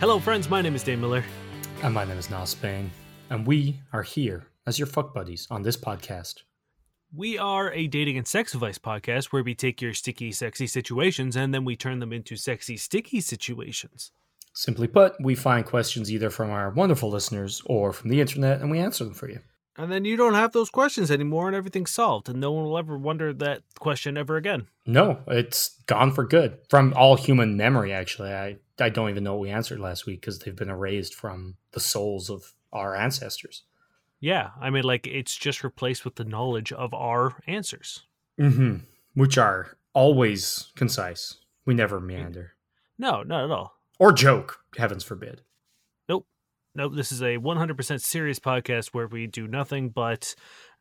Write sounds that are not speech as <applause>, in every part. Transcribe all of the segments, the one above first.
Hello, friends. My name is Dane Miller. And my name is Niall Spain, and we are here as your fuck buddies on this podcast. We are a dating and sex advice podcast where we take your sticky, sexy situations and then we turn them into sexy, sticky situations. Simply put, we find questions either from our wonderful listeners or from the internet, and we answer them for you. And then you don't have those questions anymore and everything's solved, and no one will ever wonder that question ever again. No, it's gone for good from all human memory. Actually, I I don't even know what we answered last week because they've been erased from the souls of our ancestors. Yeah, I mean, like, it's just replaced with the knowledge of our answers. Mm-hmm. Which are always concise. We never meander No, not at all. or joke. Heavens forbid. Nope. Nope. This is a 100% serious podcast where we do nothing but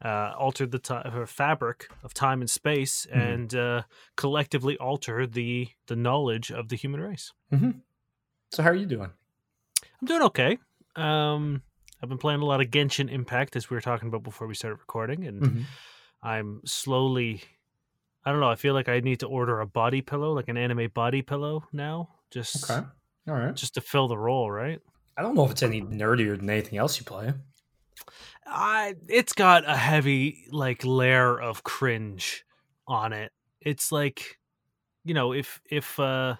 uh, alter the ti- uh, fabric of time and space Mhm. and uh, collectively alter the the knowledge of the human race. So how are you doing? I'm doing okay. Um, I've been playing a lot of Genshin Impact as we were talking about before we started recording, and Mhm. I'm slowly. I don't know. I feel like I need to order a body pillow, like an anime body pillow now, just Okay. All right. just to fill the role, right? I don't know if it's any nerdier than anything else you play. I it's got a heavy like layer of cringe on it. It's like you know, if if uh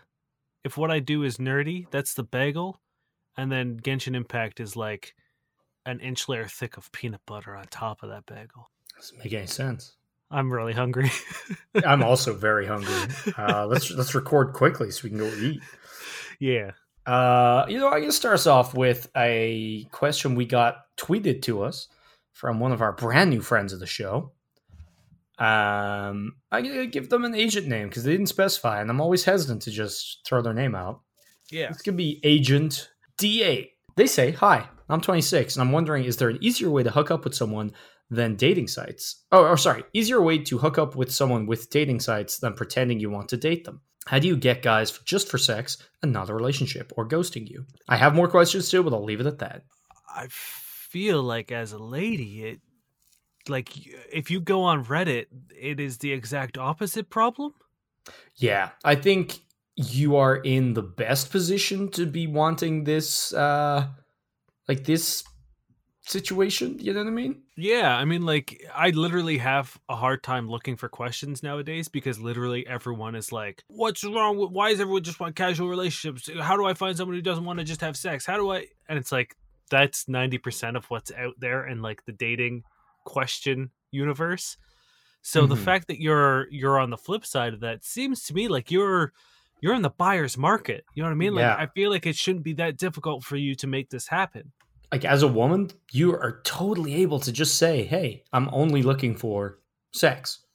if what I do is nerdy, that's the bagel, and then Genshin Impact is like an inch layer thick of peanut butter on top of that bagel. Doesn't make any sense. I'm really hungry. <laughs> I'm also very hungry. Uh, let's let's record quickly so we can go eat. yeah. Uh, you know, I'm gonna start us off with a question we got tweeted to us from one of our brand new friends of the show. Um, I'm give them an agent name because they didn't specify, and I'm always hesitant to just throw their name out. Yeah. It's gonna be Agent D8. They say, "Hi, I'm 26, and I'm wondering, is there an easier way to hook up with someone than dating sites? Oh, or sorry, easier way to hook up with someone with dating sites than pretending you want to date them? How do you get guys just for sex and not a relationship or ghosting you? I have more questions too, but I'll leave it at that. I feel like as a lady, it like if you go on Reddit, it is the exact opposite problem. Yeah, I think you are in the best position to be wanting this, uh, like this situation. You know what I mean? Yeah, I mean, like, I literally have a hard time looking for questions nowadays because literally everyone is like, "What's wrong? with Why is everyone just want casual relationships? How do I find someone who doesn't want to just have sex? How do I?" And it's like that's ninety percent of what's out there in like the dating question universe. So the Mhm. fact that you're you're on the flip side of that seems to me like you're you're in the buyer's market. You know what I mean? Like Yeah. I feel like it shouldn't be that difficult for you to make this happen. like as a woman, you are totally able to just say, "Hey, I'm only looking for sex,"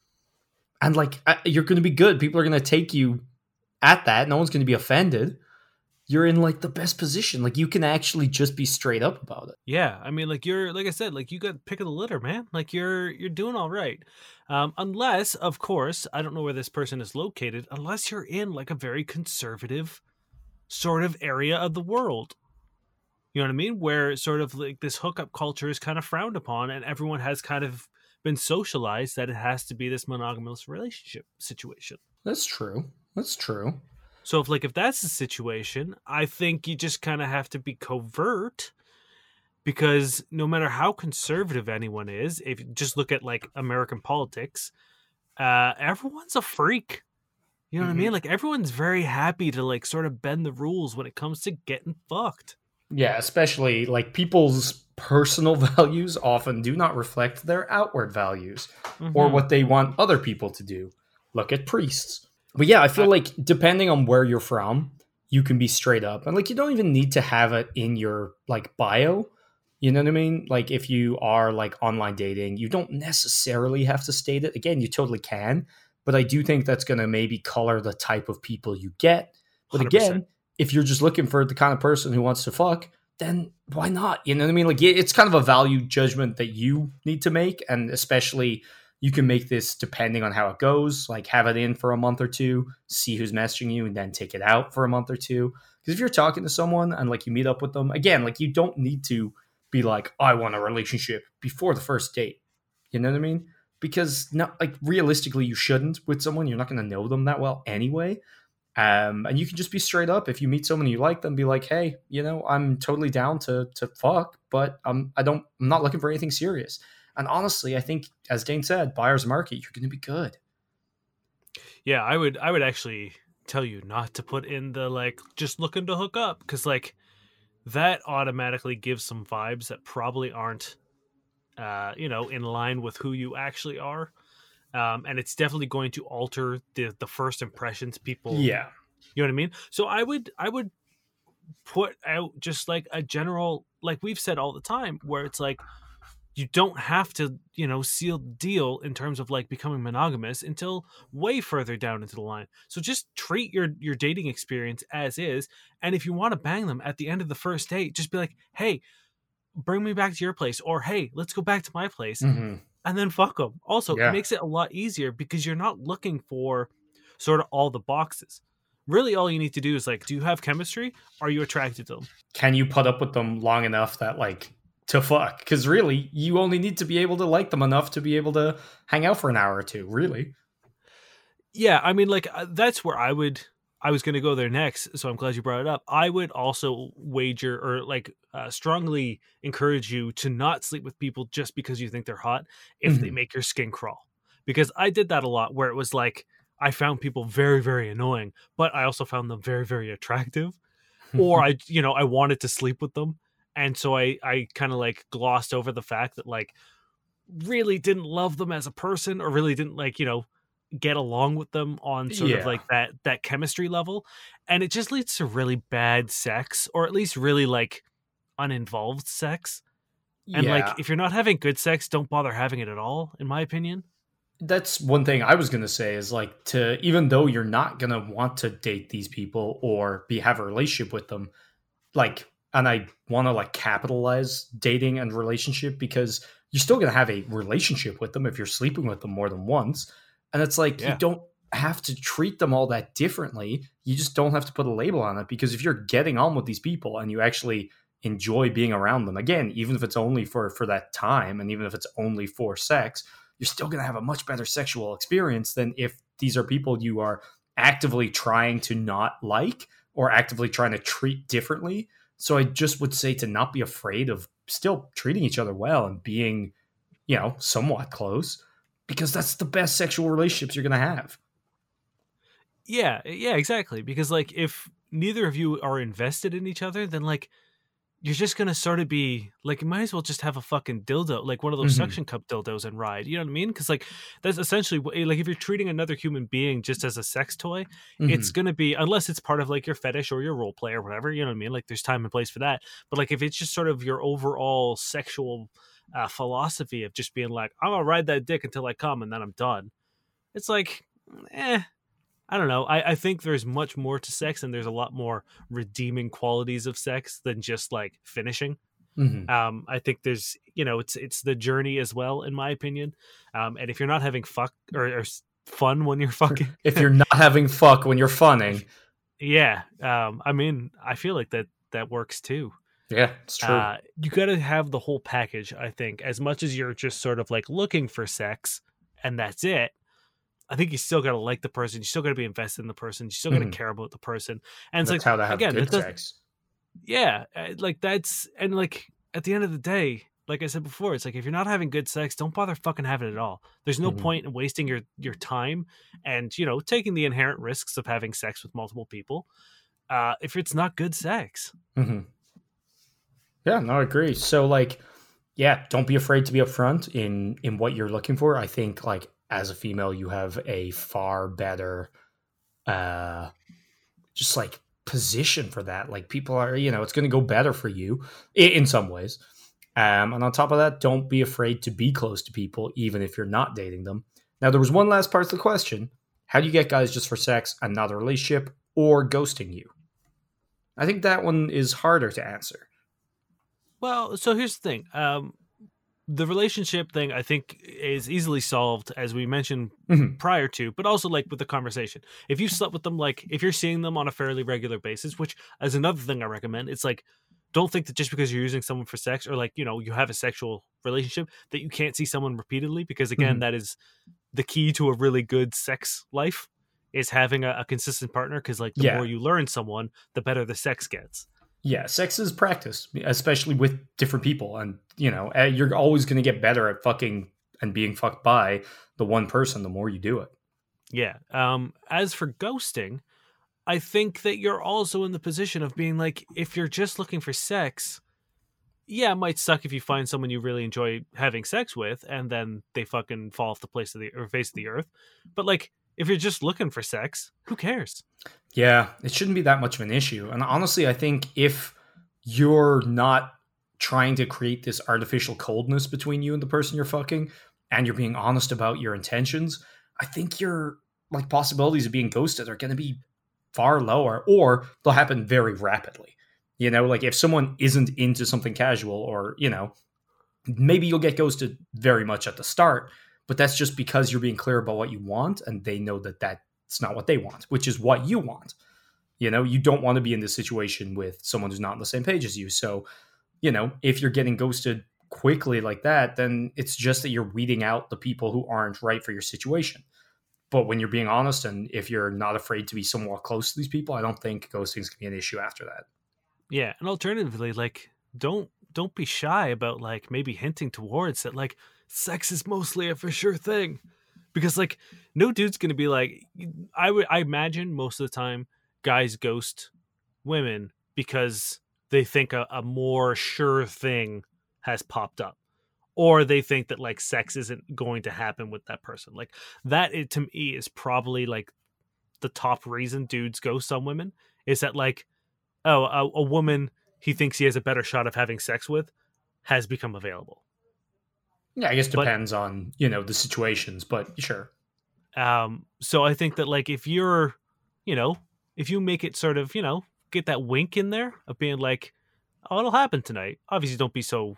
and like I- you're going to be good. People are going to take you at that. No one's going to be offended. You're in like the best position. Like you can actually just be straight up about it. Yeah, I mean, like you're, like I said, like you got pick of the litter, man. Like you're, you're doing all right, um, unless, of course, I don't know where this person is located. Unless you're in like a very conservative sort of area of the world, you know what I mean? Where sort of like this hookup culture is kind of frowned upon, and everyone has kind of been socialized that it has to be this monogamous relationship situation. That's true. That's true. So if like if that's the situation, I think you just kind of have to be covert because no matter how conservative anyone is, if you just look at like American politics, uh everyone's a freak. You know what I mean? Like everyone's very happy to like sort of bend the rules when it comes to getting fucked. Yeah, especially like people's personal <laughs> values often do not reflect their outward values. or Mhm. what they want other people to do. Look at priests. But yeah, I feel like depending on where you're from, you can be straight up. And like you don't even need to have it in your like bio. You know what I mean? Like if you are like online dating, you don't necessarily have to state it. Again, you totally can, but I do think that's going to maybe color the type of people you get. But 100%. again, if you're just looking for the kind of person who wants to fuck, then why not? You know what I mean? Like it's kind of a value judgment that you need to make, and especially you can make this depending on how it goes, like have it in for a month or two, see who's messaging you, and then take it out for a month or two. Because if you're talking to someone and like you meet up with them, again, like you don't need to be like, I want a relationship before the first date. You know what I mean? Because not like realistically, you shouldn't with someone. You're not going to know them that well anyway. Um, and you can just be straight up. If you meet someone you like them, be like, hey, you know, I'm totally down to to fuck, but I'm I don't I'm not looking for anything serious. And honestly, I think as Dane said, buyer's market, you're going to be good. Yeah, I would I would actually tell you not to put in the like just looking to hook up because like that automatically gives some vibes that probably aren't uh you know in line with who you actually are um and it's definitely going to alter the the first impressions people Yeah. you know what i mean so i would i would put out just like a general like we've said all the time where it's like you don't have to you know seal the deal in terms of like becoming monogamous until way further down into the line so just treat your your dating experience as is and if you want to bang them at the end of the first date just be like hey bring me back to your place or hey let's go back to my place Mhm. and then fuck them. Also, Yeah. it makes it a lot easier because you're not looking for sort of all the boxes. Really, all you need to do is like, do you have chemistry? Are you attracted to them? Can you put up with them long enough that like to fuck? Because really, you only need to be able to like them enough to be able to hang out for an hour or two. Really. Yeah, I mean, like uh, that's where I would. I was going to go there next, so I'm glad you brought it up. I would also wager or like uh, strongly encourage you to not sleep with people just because you think they're hot if they Mhm. make your skin crawl. Because I did that a lot where it was like I found people very very annoying, but I also found them very very attractive. or <laughs> I you know I wanted to sleep with them, and so I I kind of like glossed over the fact that like really didn't love them as a person or really didn't like you know get along with them on sort Yeah. of like that that chemistry level, and it just leads to really bad sex or at least really like uninvolved sex. And Yeah. like if you're not having good sex, don't bother having it at all. In my opinion. that's one thing I was gonna say is like to even though you're not gonna want to date these people or be have a relationship with them, like and I want to like capitalize dating and relationship because you're still gonna have a relationship with them if you're sleeping with them more than once, and it's like Yeah. you don't have to treat them all that differently. You just don't have to put a label on it because if you're getting on with these people and you actually enjoy being around them again even if it's only for for that time and even if it's only for sex you're still going to have a much better sexual experience than if these are people you are actively trying to not like or actively trying to treat differently. So I just would say to not be afraid of still treating each other well and being, you know, somewhat close because that's the best sexual relationships you're going to have. Yeah, yeah, exactly. Because like if neither of you are invested in each other, then like you're just gonna sort of be like you might as well just have a fucking dildo, like one of those Mhm. suction cup dildos and ride. You know what I mean? Because like that's essentially like if you're treating another human being just as a sex toy, it's gonna be unless it's part of like your fetish or your role play or whatever. You know what I mean? Like there's time and place for that. But like if it's just sort of your overall sexual uh, philosophy of just being like I'm gonna ride that dick until I come and then I'm done. It's like, eh, I don't know. I, I think there's much more to sex, and there's a lot more redeeming qualities of sex than just like finishing. Mhm. Um, I think there's, you know, it's it's the journey as well, in my opinion. Um, and if you're not having fuck or, or fun when you're fucking, if you're <laughs> not having fuck when you're funning, yeah. Um, I mean, I feel like that that works too. yeah, it's true. Uh, you got to have the whole package. I think as much as you're just sort of like looking for sex, and that's it. I think you still got to like the person. You still got to be invested in the person. You still got to Mhm. care about the person. And it's that's like how to have again, good sex. yeah uh, like that's and like at the end of the day like i said before it's like if you're not having good sex don't bother fucking having it at all there's no Mhm. point in wasting your your time and you know taking the inherent risks of having sex with multiple people uh if it's not good sex hmm Yeah, no, I agree. So like, yeah, don't be afraid to be upfront in in what you're looking for. I think like as a female, you have a far better, uh, just like position for that. Like people are, you know, it's going to go better for you in some ways. Um, and on top of that, don't be afraid to be close to people, even if you're not dating them. Now, there was one last part of the question: How do you get guys just for sex and not a relationship, or ghosting you? I think that one is harder to answer. well so here's the thing um the relationship thing I think is easily solved as we mentioned Mhm. prior to, but also like with the conversation. If you slept with them, like if you're seeing them on a fairly regular basis, which is another thing I recommend, it's like don't think that just because you're using someone for sex or like you know you have a sexual relationship that you can't see someone repeatedly because again Mhm. that is the key to a really good sex life is having a, a consistent partner because like the Yeah. more you learn someone the better the sex gets Yeah, sex is practice, especially with different people, and you know eh, you're always going to get better at fucking and being fucked by the one person the more you do it. Yeah. Um as for ghosting, I think that you're also in the position of being like if you're just looking for sex, yeah, it might suck if you find someone you really enjoy having sex with and then they fucking fall off the place of the or face of the earth. But like if you're just looking for sex, who cares? Yeah, it shouldn't be that much of an issue. And honestly, I think if you're not trying to create this artificial coldness between you and the person you're fucking, and you're being honest about your intentions, I think your like possibilities of being ghosted are going to be far lower, or they'll happen very rapidly. You know, like if someone isn't into something casual, or you know, maybe you'll get ghosted very much at the start, but that's just because you're being clear about what you want, and they know that that's not what they want, which is what you want. You know, you don't want to be in this situation with someone who's not on the same page as you. So, you know, if you're getting ghosted quickly like that, then it's just that you're weeding out the people who aren't right for your situation. But when you're being honest and if you're not afraid to be somewhat close to these people, I don't think ghosting's gonna be an issue after that. Yeah, and alternatively, like don't don't be shy about like maybe hinting towards that like sex is mostly a for sure thing. Because like no dude's gonna be like I would I imagine most of the time guys ghost women because they think a, a more sure thing has popped up. Or they think that like sex isn't going to happen with that person. Like that it, to me is probably like the top reason dudes ghost some women is that like oh, a, a woman he thinks he has a better shot of having sex with has become available. Yeah, I guess But- depends on, you know, the situations, but sure. Um, so I think that like if you're, you know, if you make it sort of, you know, get that wink in there of being like, oh, it'll happen tonight. Obviously, don't be so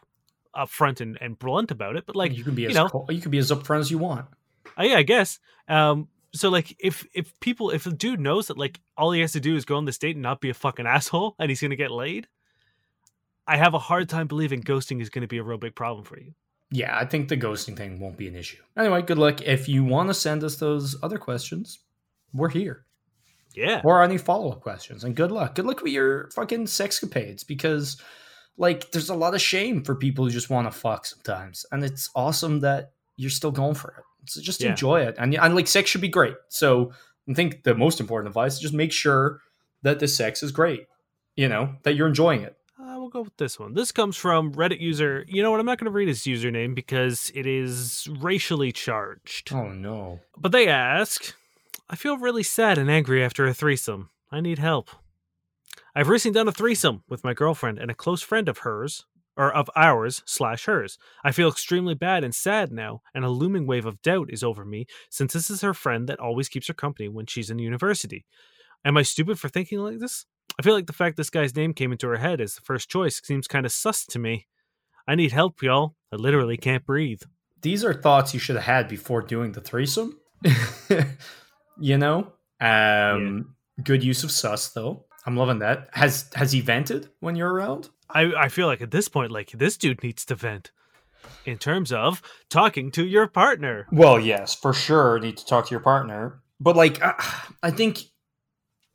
upfront and, and blunt about it, but like, you can be you as know- co- you can be as upfront as you want. uh, yeah, I guess. Um, so like if if people if a dude knows that like all he has to do is go on this date and not be a fucking asshole and he's gonna get laid, I have a hard time believing ghosting is gonna be a real big problem for you. Yeah, I think the ghosting thing won't be an issue. Anyway, good luck. If you want to send us those other questions, we're here. Yeah. Or any follow up questions. And good luck. Good luck with your fucking sexcapades because, like, there's a lot of shame for people who just want to fuck sometimes. And it's awesome that you're still going for it. So just Yeah. enjoy it. And, and, like, sex should be great. So I think the most important advice is just make sure that the sex is great, you know, that you're enjoying it. We'll go with this one. This comes from Reddit user. You know what? I'm not going to read his username because it is racially charged. Oh, no. But they ask, I feel really sad and angry after a threesome. I need help. I've recently done a threesome with my girlfriend and a close friend of hers, or of ours slash hers. I feel extremely bad and sad now, and a looming wave of doubt is over me since this is her friend that always keeps her company when she's in university. Am I stupid for thinking like this? I feel like the fact this guy's name came into her head as the first choice seems kind of sus to me. I need help, y'all. I literally can't breathe. These are thoughts you should have had before doing the threesome. <laughs> you know? Um good use of sus though. I'm loving that. Has has he vented when you're around? I, I feel like at this point, like this dude needs to vent in terms of talking to your partner. Well, yes, for sure need to talk to your partner. But like I think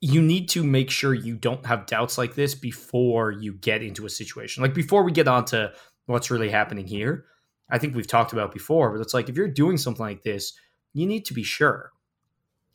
you need to make sure you don't have doubts like this before you get into a situation. Like before we get on to what's really happening here. I think we've talked about before, but it's like if you're doing something like this, you need to be sure.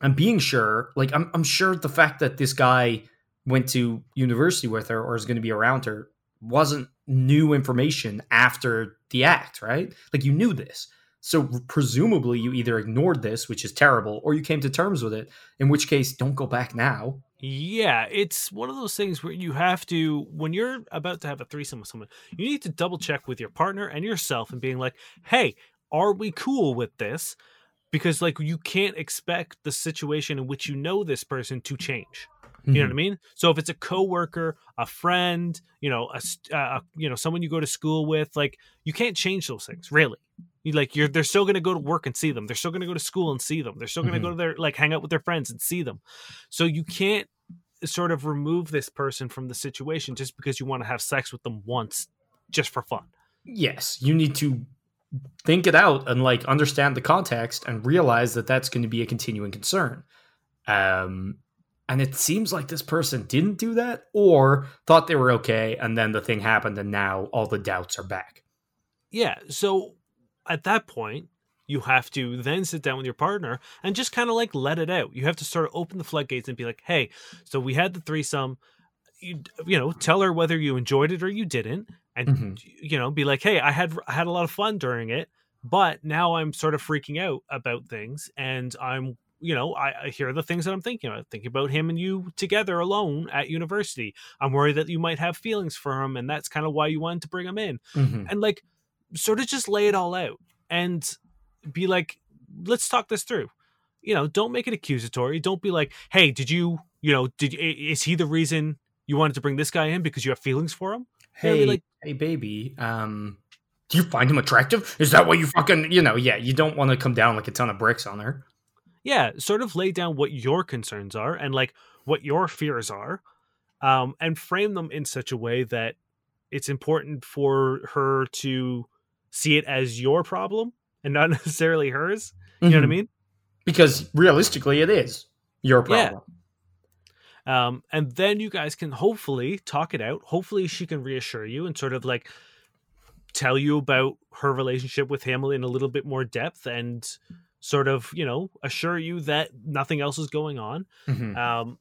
And being sure, like I'm I'm sure the fact that this guy went to university with her or is going to be around her wasn't new information after the act, right? Like you knew this. So presumably you either ignored this, which is terrible, or you came to terms with it, in which case don't go back now. Yeah, it's one of those things where you have to, when you're about to have a threesome with someone, you need to double check with your partner and yourself and being like, hey, are we cool with this? Because, like, you can't expect the situation in which you know this person to change. You know what I Mhm. mean? So if it's a coworker, a friend, you know, a st- uh, you know someone you go to school with, like you can't change those things, really. You like you're they're still going to go to work and see them. They're still going to go to school and see them. They're still going to Mhm. go to their like hang out with their friends and see them. So you can't sort of remove this person from the situation just because you want to have sex with them once just for fun. Yes, you need to think it out and like understand the context and realize that that's going to be a continuing concern. Um, and it seems like this person didn't do that or thought they were okay, and then the thing happened, and now all the doubts are back. Yeah. So at that point, you have to then sit down with your partner and just kind of like let it out. You have to sort of open the floodgates and be like, hey, so we had the threesome. You, you know, tell her whether you enjoyed it or you didn't, and Mhm. you know, be like, hey, I had I had a lot of fun during it, but now I'm sort of freaking out about things, and I'm you know, I, I hear the things that I'm thinking about. Thinking about him and you together alone at university. I'm worried that you might have feelings for him, and that's kind of why you wanted to bring him in Mhm. and like sort of just lay it all out and be like let's talk this through you know don't make it accusatory don't be like hey did you you know did is he the reason you wanted to bring this guy in because you have feelings for him Hey, like- hey, baby. Um, do you find him attractive? Is that why you fucking, you know, yeah, you don't want to come down like a ton of bricks on her. yeah sort of lay down what your concerns are and like what your fears are um and frame them in such a way that it's important for her to see it as your problem and not <laughs> necessarily hers you know what i Mhm. mean Because realistically, it is your Yeah. problem. um, and then you guys can hopefully talk it out hopefully she can reassure you and sort of like tell you about her relationship with him in a little bit more depth and sort of you know assure you that nothing else is going on Mhm. um,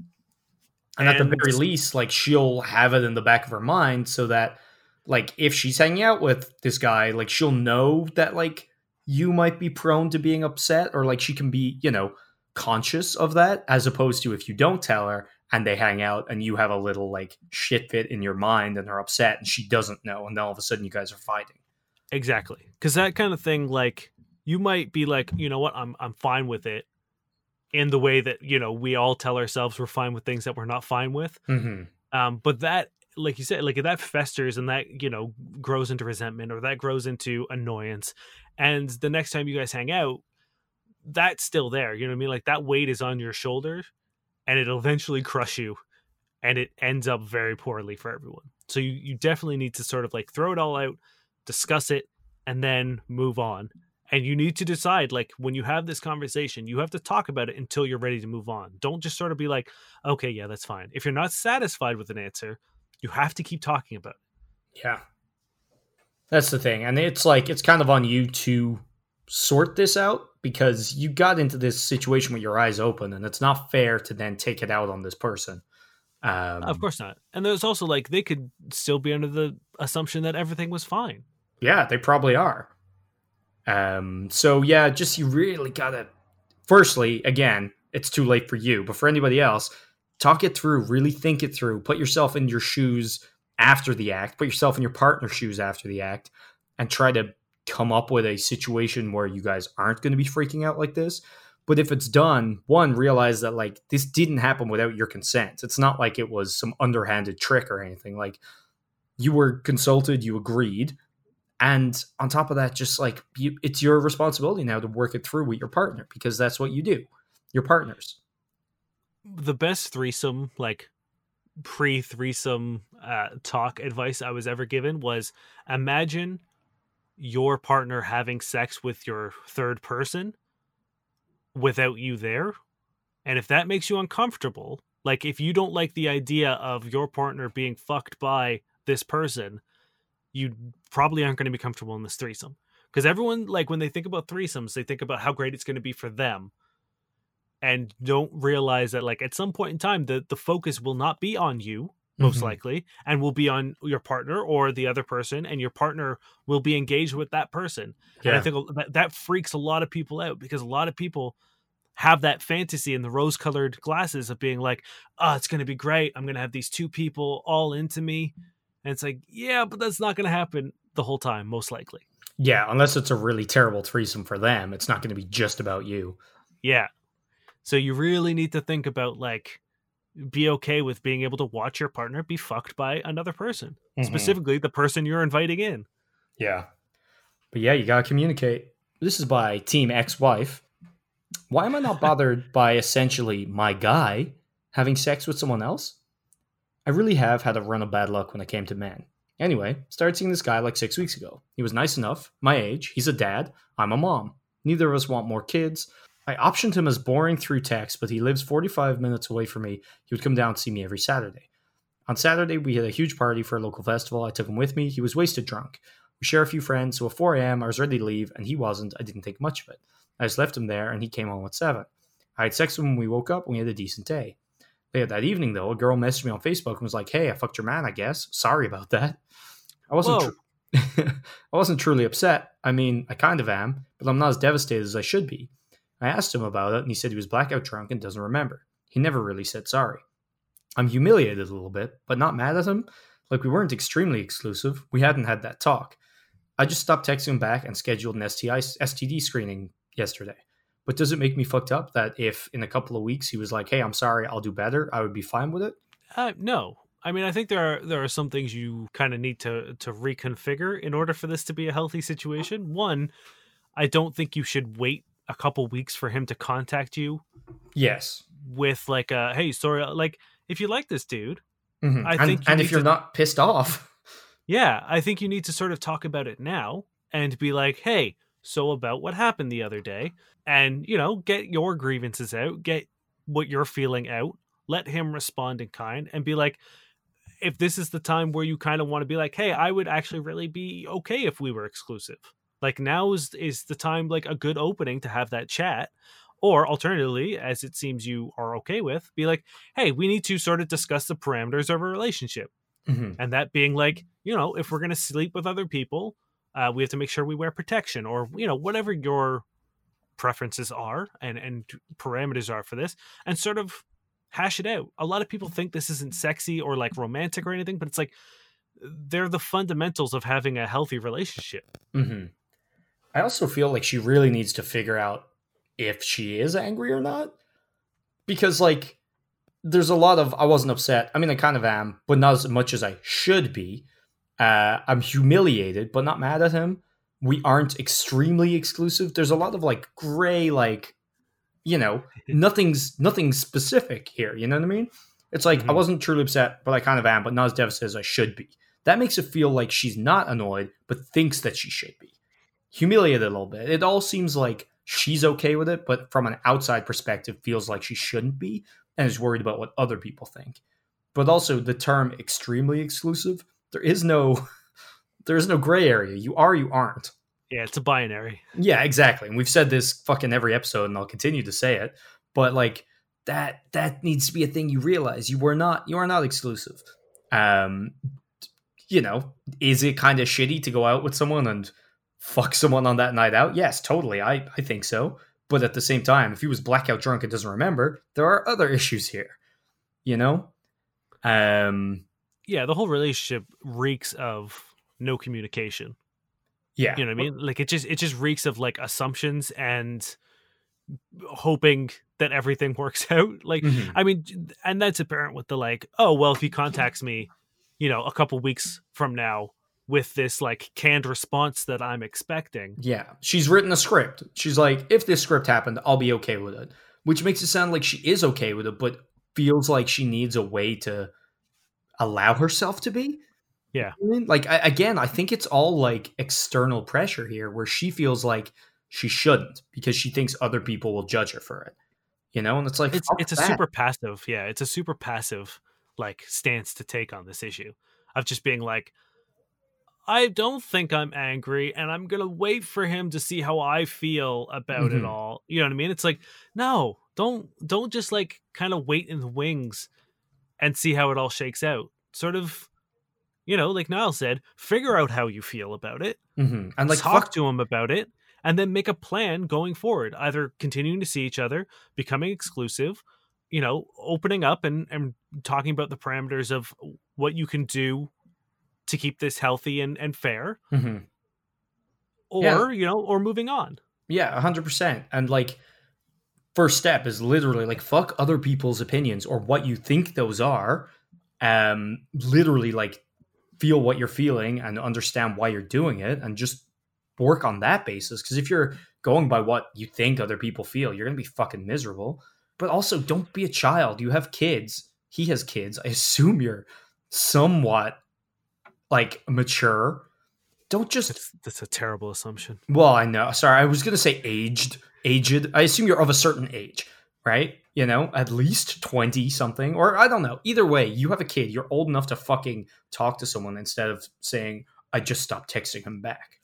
and at the very least like she'll have it in the back of her mind so that like if she's hanging out with this guy like she'll know that like you might be prone to being upset or like she can be you know conscious of that as opposed to if you don't tell her and they hang out and you have a little like shit fit in your mind and are upset and she doesn't know and then all of a sudden you guys are fighting. Exactly. Because that kind of thing like you might be like you know what? I'm i'm fine with it in the way that you know we all tell ourselves we're fine with things that we're not fine with. Mm-hmm. um but that like you said like if that festers and that you know grows into resentment or that grows into annoyance. And the next time you guys hang out that's still there you know what i mean? Like that weight is on your shoulder and it'll eventually crush you and it ends up very poorly for everyone. So you you definitely need to sort of like throw it all out discuss it and then move on. And you need to decide like when you have this conversation you have to talk about it until you're ready to move on. Don't just sort of be like okay yeah that's fine. If you're not satisfied with an answer you have to keep talking about it Yeah. That's the thing. And it's like, it's kind of on you to sort this out because you got into this situation with your eyes open and it's not fair to then take it out on this person. Um, of course not and there's also like they could still be under the assumption that everything was fine Yeah, they probably are. Um, so yeah, just you really gotta. Firstly, again, it's too late for you, but for anybody else, talk it through. Really think it through. Put yourself in your shoes after the act. Put yourself in your partner's shoes after the act, and try to come up with a situation where you guys aren't going to be freaking out like this. But if it's done, one realize that like this didn't happen without your consent. It's not like it was some underhanded trick or anything. Like you were consulted, you agreed, and on top of that just like you, it's your responsibility now to work it through with your partner because that's what you do your partners the best threesome like pre threesome uh, talk advice i was ever given was imagine your partner having sex with your third person without you there. And if that makes you uncomfortable like if you don't like the idea of your partner being fucked by this person you probably aren't going to be comfortable in this threesome. Because everyone like when they think about threesomes they think about how great it's going to be for them and don't realize that like at some point in time the the focus will not be on you most Mhm. likely and will be on your partner or the other person and your partner will be engaged with that person. And i think that, that freaks a lot of people out because a lot of people have that fantasy in the rose colored glasses of being like oh it's going to be great. I'm going to have these two people all into me. And it's like yeah but that's not going to happen the whole time most likely. Yeah unless it's a really terrible threesome for them it's not going to be just about you. Yeah. So you really need to think about like be okay with being able to watch your partner be fucked by another person, Mhm. specifically the person you're inviting in. Yeah. But yeah, you gotta communicate. This is by Team Ex Wife. Why am I not <laughs> bothered by essentially my guy having sex with someone else? I really have had a run of bad luck when it came to men. Anyway, started seeing this guy like six weeks ago. He was nice enough, my age, he's a dad, I'm a mom. Neither of us want more kids. I optioned him as boring through text, but he lives 45 minutes away from me. He would come down to see me every Saturday. On Saturday, we had a huge party for a local festival. I took him with me. He was wasted drunk. We share a few friends, so at 4 a.m., I was ready to leave, and he wasn't. I didn't think much of it. I just left him there, and he came home at 7. I had sex with him when we woke up, and we had a decent day. Later that evening, though, a girl messaged me on Facebook and was like, Hey, I fucked your man, I guess. Sorry about that. I wasn't. Tr- <laughs> I wasn't truly upset. I mean, I kind of am, but I'm not as devastated as I should be. I asked him about it, and he said he was blackout drunk and doesn't remember. He never really said sorry. I'm humiliated a little bit, but not mad at him. Like we weren't extremely exclusive. We hadn't had that talk. I just stopped texting him back and scheduled an STI STD screening yesterday. But does it make me fucked up that if in a couple of weeks he was like, "Hey, I'm sorry, I'll do better," I would be fine with it? Uh, no, I mean I think there are there are some things you kind of need to to reconfigure in order for this to be a healthy situation. One, I don't think you should wait a couple weeks for him to contact you Yes. with like a hey sorry like if you like this dude Mhm. I and, think you and if you're to- not pissed off, yeah i think you need to sort of talk about it now and be like hey so about what happened the other day and you know get your grievances out get what you're feeling out let him respond in kind and be like if this is the time where you kind of want to be like hey i would actually really be okay if we were exclusive like now is is the time like a good opening to have that chat. Or alternatively as it seems you are okay with be like hey we need to sort of discuss the parameters of a relationship. Mhm. and that being like you know if we're going to sleep with other people uh, we have to make sure we wear protection or you know whatever your preferences are and and parameters are for this and sort of hash it out. A lot of people think this isn't sexy or like romantic or anything but it's like they're the fundamentals of having a healthy relationship. Hmm I also feel like she really needs to figure out if she is angry or not. Because, like, there's a lot of, I wasn't upset. I mean, I kind of am, but not as much as I should be. Uh, I'm humiliated, but not mad at him. We aren't extremely exclusive. There's a lot of, like, gray, like, you know, <laughs> nothing's nothing specific here. You know what I mean? It's like, I Mhm. wasn't truly upset, but I kind of am, but not as devastated as I should be. That makes it feel like she's not annoyed, but thinks that she should be humiliated a little bit. It all seems like she's okay with it, but from an outside perspective, feels like she shouldn't be and is worried about what other people think. But also the term extremely exclusive, there is no <laughs> there is no gray area. You are, you aren't. yeah it's a binary Yeah, exactly. And we've said this fucking every episode, and I'll continue to say it. But like that that needs to be a thing you realize. You were not you are not exclusive. Um you know, is it kind of shitty to go out with someone and fuck someone on that night out? Yes, totally. I, I think so. But at the same time, if he was blackout drunk and doesn't remember, there are other <laughs> issues here. You know? Um yeah the whole relationship reeks of no communication yeah. you know what i mean like it just it just reeks of like assumptions and hoping that everything <laughs> works out like Mhm. i mean and that's apparent with the like oh well if he contacts me you know a couple weeks from now with this like canned response that i'm expecting Yeah, she's written a script. She's like, if this script happened, I'll be okay with it. Which makes it sound like she is okay with it, but feels like she needs a way to allow herself to be. Yeah. You know what I mean? like I, again, I think it's all like external pressure here, where she feels like she shouldn't because she thinks other people will judge her for it. You know, and it's like it's it's a that. super passive yeah it's a super passive like stance to take on this issue of just being like i don't think i'm angry and i'm gonna wait for him to see how i feel about it Mhm. all you know what i mean it's like no don't don't just like kind of wait in the wings and see how it all shakes out sort of you know like niall said figure out how you feel about it Mhm. and like talk fuck to him about it and then make a plan going forward either continuing to see each other becoming exclusive you know opening up and, and talking about the parameters of what you can do to keep this healthy and, and fair Mhm. or Yeah. you know or moving on Yeah, hundred percent. And like, first step is literally like fuck other people's opinions or what you think those are. Um, literally like feel what you're feeling and understand why you're doing it and just work on that basis. Because if you're going by what you think other people feel, you're gonna be fucking miserable. But also, don't be a child. You have kids. He has kids. I assume you're somewhat like mature. Don't just That's, that's a terrible assumption. well, I know. Sorry, I was gonna say aged. Aged. I assume you're of a certain age, right? You know, at least twenty something, or I don't know. Either way, you have a kid. You're old enough to fucking talk to someone instead of saying, "I just stopped texting him back,"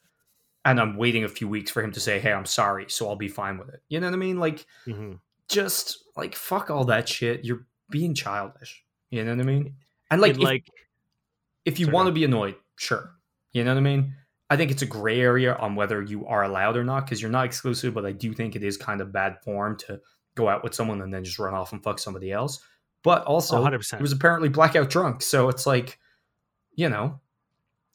and I'm waiting a few weeks for him to say, "Hey, I'm sorry," so I'll be fine with it. You know what I mean? Like, hmm just like fuck all that shit. You're being childish. You know what I mean? And like, like, if, like if you want to be annoyed, sure. You know what I mean? I think it's a gray area on whether you are allowed or not because you're not exclusive, but I do think it is kind of bad form to go out with someone and then just run off and fuck somebody else. But also, 100%. he was apparently blackout drunk. So it's like, you know,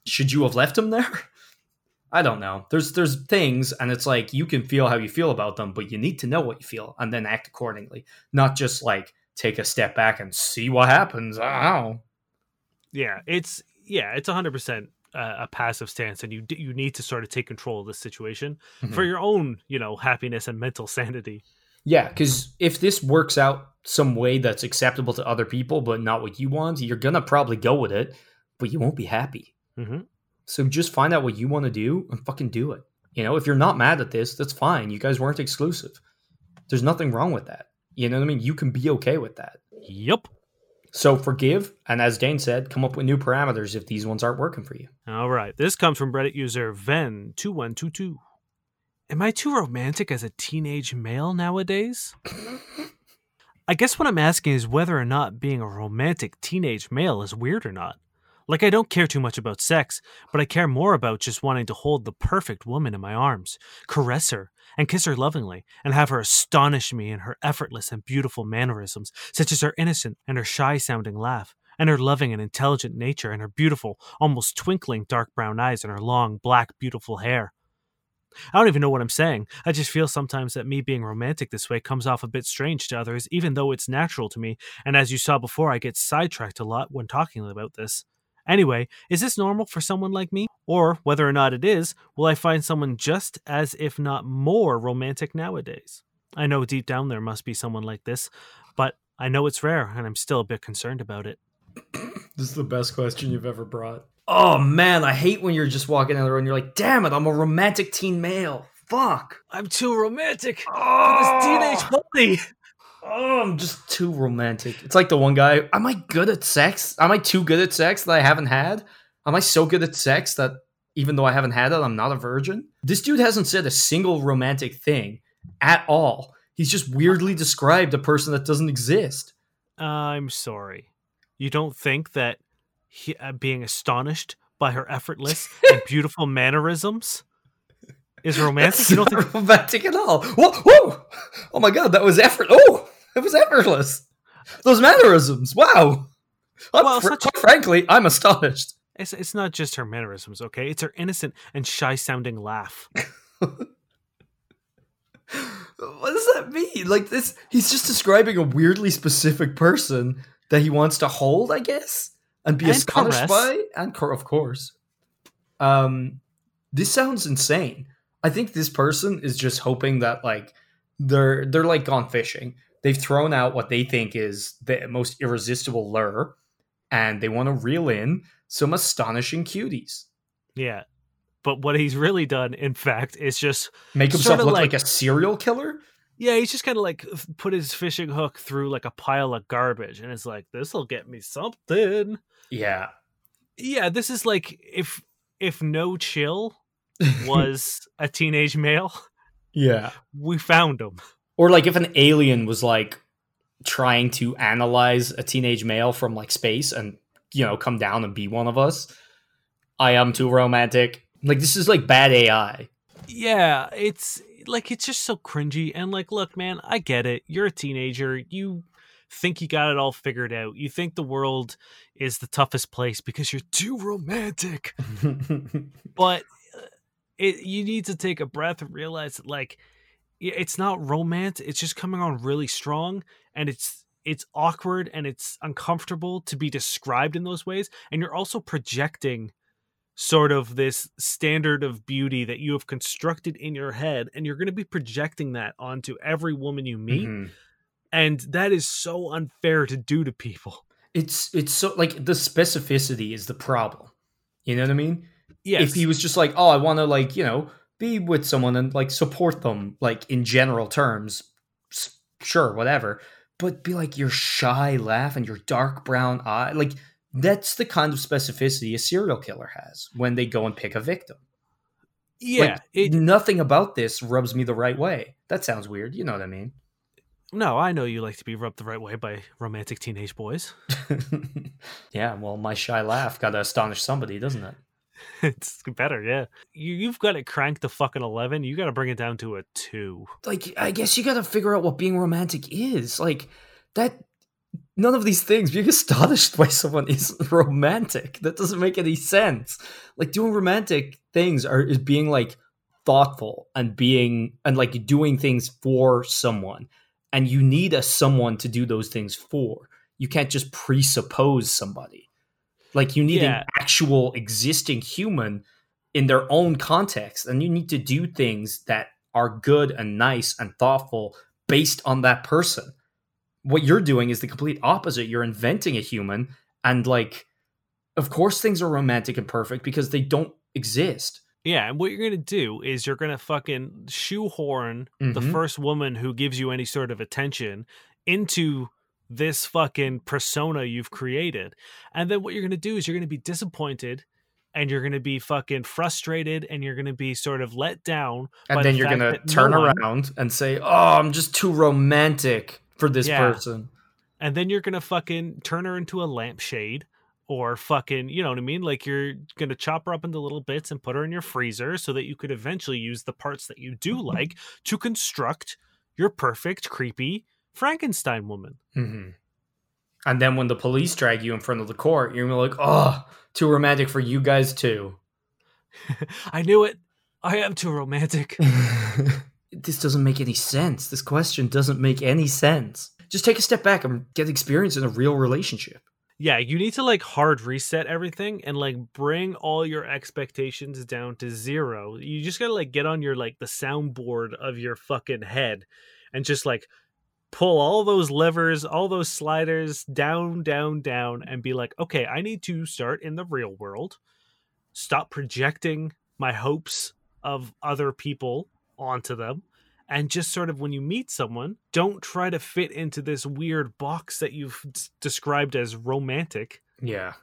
should you have left him there? <laughs> I don't know. There's there's things, and it's like you can feel how you feel about them, but you need to know what you feel and then act accordingly, not just like take a step back and see what happens. I don't know. Yeah, it's yeah, it's hundred percent uh, a passive stance, and you you need to sort of take control of this situation for Mhm. your own you know happiness and mental sanity. Yeah, because if this works out some way that's acceptable to other people, but not what you want, you're gonna probably go with it, but you won't be happy. hmm So just find out what you want to do and fucking do it. You know, if you're not mad at this, that's fine. You guys weren't exclusive. There's nothing wrong with that. You know what I mean? You can be okay with that. Yep. So forgive, and as Dane said, come up with new parameters if these ones aren't working for you. All right. This comes from Reddit user Ven2122. Am I too romantic as a teenage male nowadays? I guess what I'm asking is whether or not being a romantic teenage male is weird or not. Like, I don't care too much about sex, but I care more about just wanting to hold the perfect woman in my arms, caress her, and kiss her lovingly, and have her astonish me in her effortless and beautiful mannerisms, such as her innocent and her shy sounding laugh, and her loving and intelligent nature, and her beautiful, almost twinkling dark brown eyes, and her long, black, beautiful hair. I don't even know what I'm saying. I just feel sometimes that me being romantic this way comes off a bit strange to others, even though it's natural to me, and as you saw before, I get sidetracked a lot when talking about this. Anyway, is this normal for someone like me? Or, whether or not it is, will I find someone just as, if not more, romantic nowadays? I know deep down there must be someone like this, but I know it's rare, and I'm still a bit concerned about it. <laughs> This is the best question you've ever brought. Oh man, I hate when you're just walking down the road and you're like, damn it, I'm a romantic teen male. Fuck. I'm too romantic Oh, pony! Oh, I'm just too romantic. It's like the one guy. Am I good at sex? Am I too good at sex that I haven't had? Am I so good at sex that even though I haven't had it, I'm not a virgin? This dude hasn't said a single romantic thing at all. He's just weirdly described a person that doesn't exist. I'm sorry. You don't think that he, uh, being astonished by her effortless and <laughs> beautiful mannerisms is <laughs> romantic? That's You don't think? romantic at all. Whoa, whoa! Oh my god, that was effort. Oh, <laughs> it was effortless. Those mannerisms. Wow. Well, fr- quite frankly, I'm astonished. It's, it's not just her mannerisms, okay? It's her innocent and shy sounding laugh. <laughs> What does that mean? Like this, he's just describing a weirdly specific person that he wants to hold, I guess, and be And astonished caress. by, and cor- of course. Um, this sounds insane. I think this person is just hoping that like they're they're like gone fishing. They've thrown out what they think is the most irresistible lure, and they want to reel in some astonishing cuties. Yeah. But what he's really done, in fact, is just Make himself look like, like- a serial killer. yeah, he's just kind of like put his fishing hook through like a pile of garbage, and it's like this'll get me something. Yeah. Yeah, this is like if if no chill <laughs> was a teenage male, yeah. we found him. Or like if an alien was like trying to analyze a teenage male from like space and you know come down and be one of us. I am too romantic. Like this is like bad AI. Yeah, it's like it's just so cringy. And like, look, man, I get it. You're a teenager. You think you got it all figured out. You think the world is the toughest place because you're too romantic. <laughs> But uh, it, you need to take a breath and realize that, like, yeah, it's not romance. It's just coming on really strong, and it's it's awkward and it's uncomfortable to be described in those ways. And you're also projecting sort of this standard of beauty that you have constructed in your head, and you're going to be projecting that onto every woman you meet, Mhm. and that is so unfair to do to people. It's it's so like the specificity is the problem. You know what I mean? Yes, If he was just like, oh, I want to like you know be with someone and like support them like in general terms, sure, whatever. But be like your shy laugh and your dark brown eye, like that's the kind of specificity a serial killer has when they go and pick a victim. yeah, Like, it, nothing about this rubs me the right way. That sounds weird. You know what I mean? no, I know you like to be rubbed the right way by romantic teenage boys. <laughs> yeah, well, my shy laugh got to astonish somebody, doesn't it? <laughs> it's better, yeah. You you've got it cranked to fucking eleven. You got to bring it down to a two. Like, I guess you got to figure out what being romantic is. Like, that. None of these things being astonished <laughs> by someone is romantic. That doesn't make any sense. Like, doing romantic things are is being like thoughtful and being and like doing things for someone. And you need a someone to do those things for. You can't just presuppose somebody. Like you need Yeah. an actual existing human in their own context, and you need to do things that are good and nice and thoughtful based on that person. What you're doing is the complete opposite. You're inventing a human, and like, of course, things are romantic and perfect because they don't exist. Yeah, and what you're gonna do is you're gonna fucking shoehorn the Mhm. first woman who gives you any sort of attention into this fucking persona you've created. And then what you're gonna do is you're gonna be disappointed and you're gonna be fucking frustrated and you're gonna be sort of let down. And then the you're gonna that no turn one- around and say, "Oh, I'm just too romantic for this Yeah. person." and then you're gonna fucking turn her into a lampshade or fucking you know what i mean like you're gonna chop her up into little bits and put her in your freezer so that you could eventually use the parts that you do <laughs> like to construct your perfect creepy frankenstein woman hmm And then when the police drag you in front of the court, you're like, "Oh, too romantic for you guys too." <laughs> i knew it i am too romantic <laughs> this doesn't make any sense. This question doesn't make any sense. Just take a step back and get experience in a real relationship. yeah you need to like hard reset everything and like bring all your expectations down to zero you just gotta like get on your like the soundboard of your fucking head and just like pull all those levers all those sliders down down down and be like okay i need to start in the real world stop projecting my hopes of other people onto them and just sort of when you meet someone don't try to fit into this weird box that you've s- described as romantic Yeah.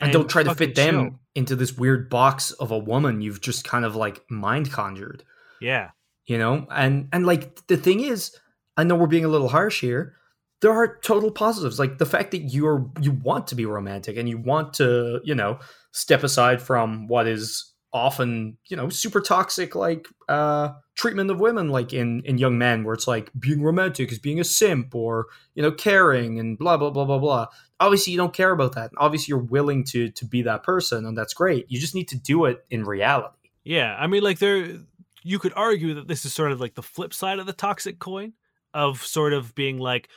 And, don't try to fit them chill. into this weird box of a woman you've just kind of like mind conjured, yeah you know? And and like the thing is, I know we're being a little harsh here. There are total positives. Like the fact that you're you want to be romantic and you want to, you know, step aside from what is often, you know, super toxic like uh treatment of women like in in young men where it's like being romantic is being a simp or, you know, caring and blah blah blah blah blah. Obviously you don't care about that. Obviously you're willing to to be that person and that's great. You just need to do it in reality. yeah i mean like there you could argue that this is sort of like the flip side of the toxic coin of sort of being like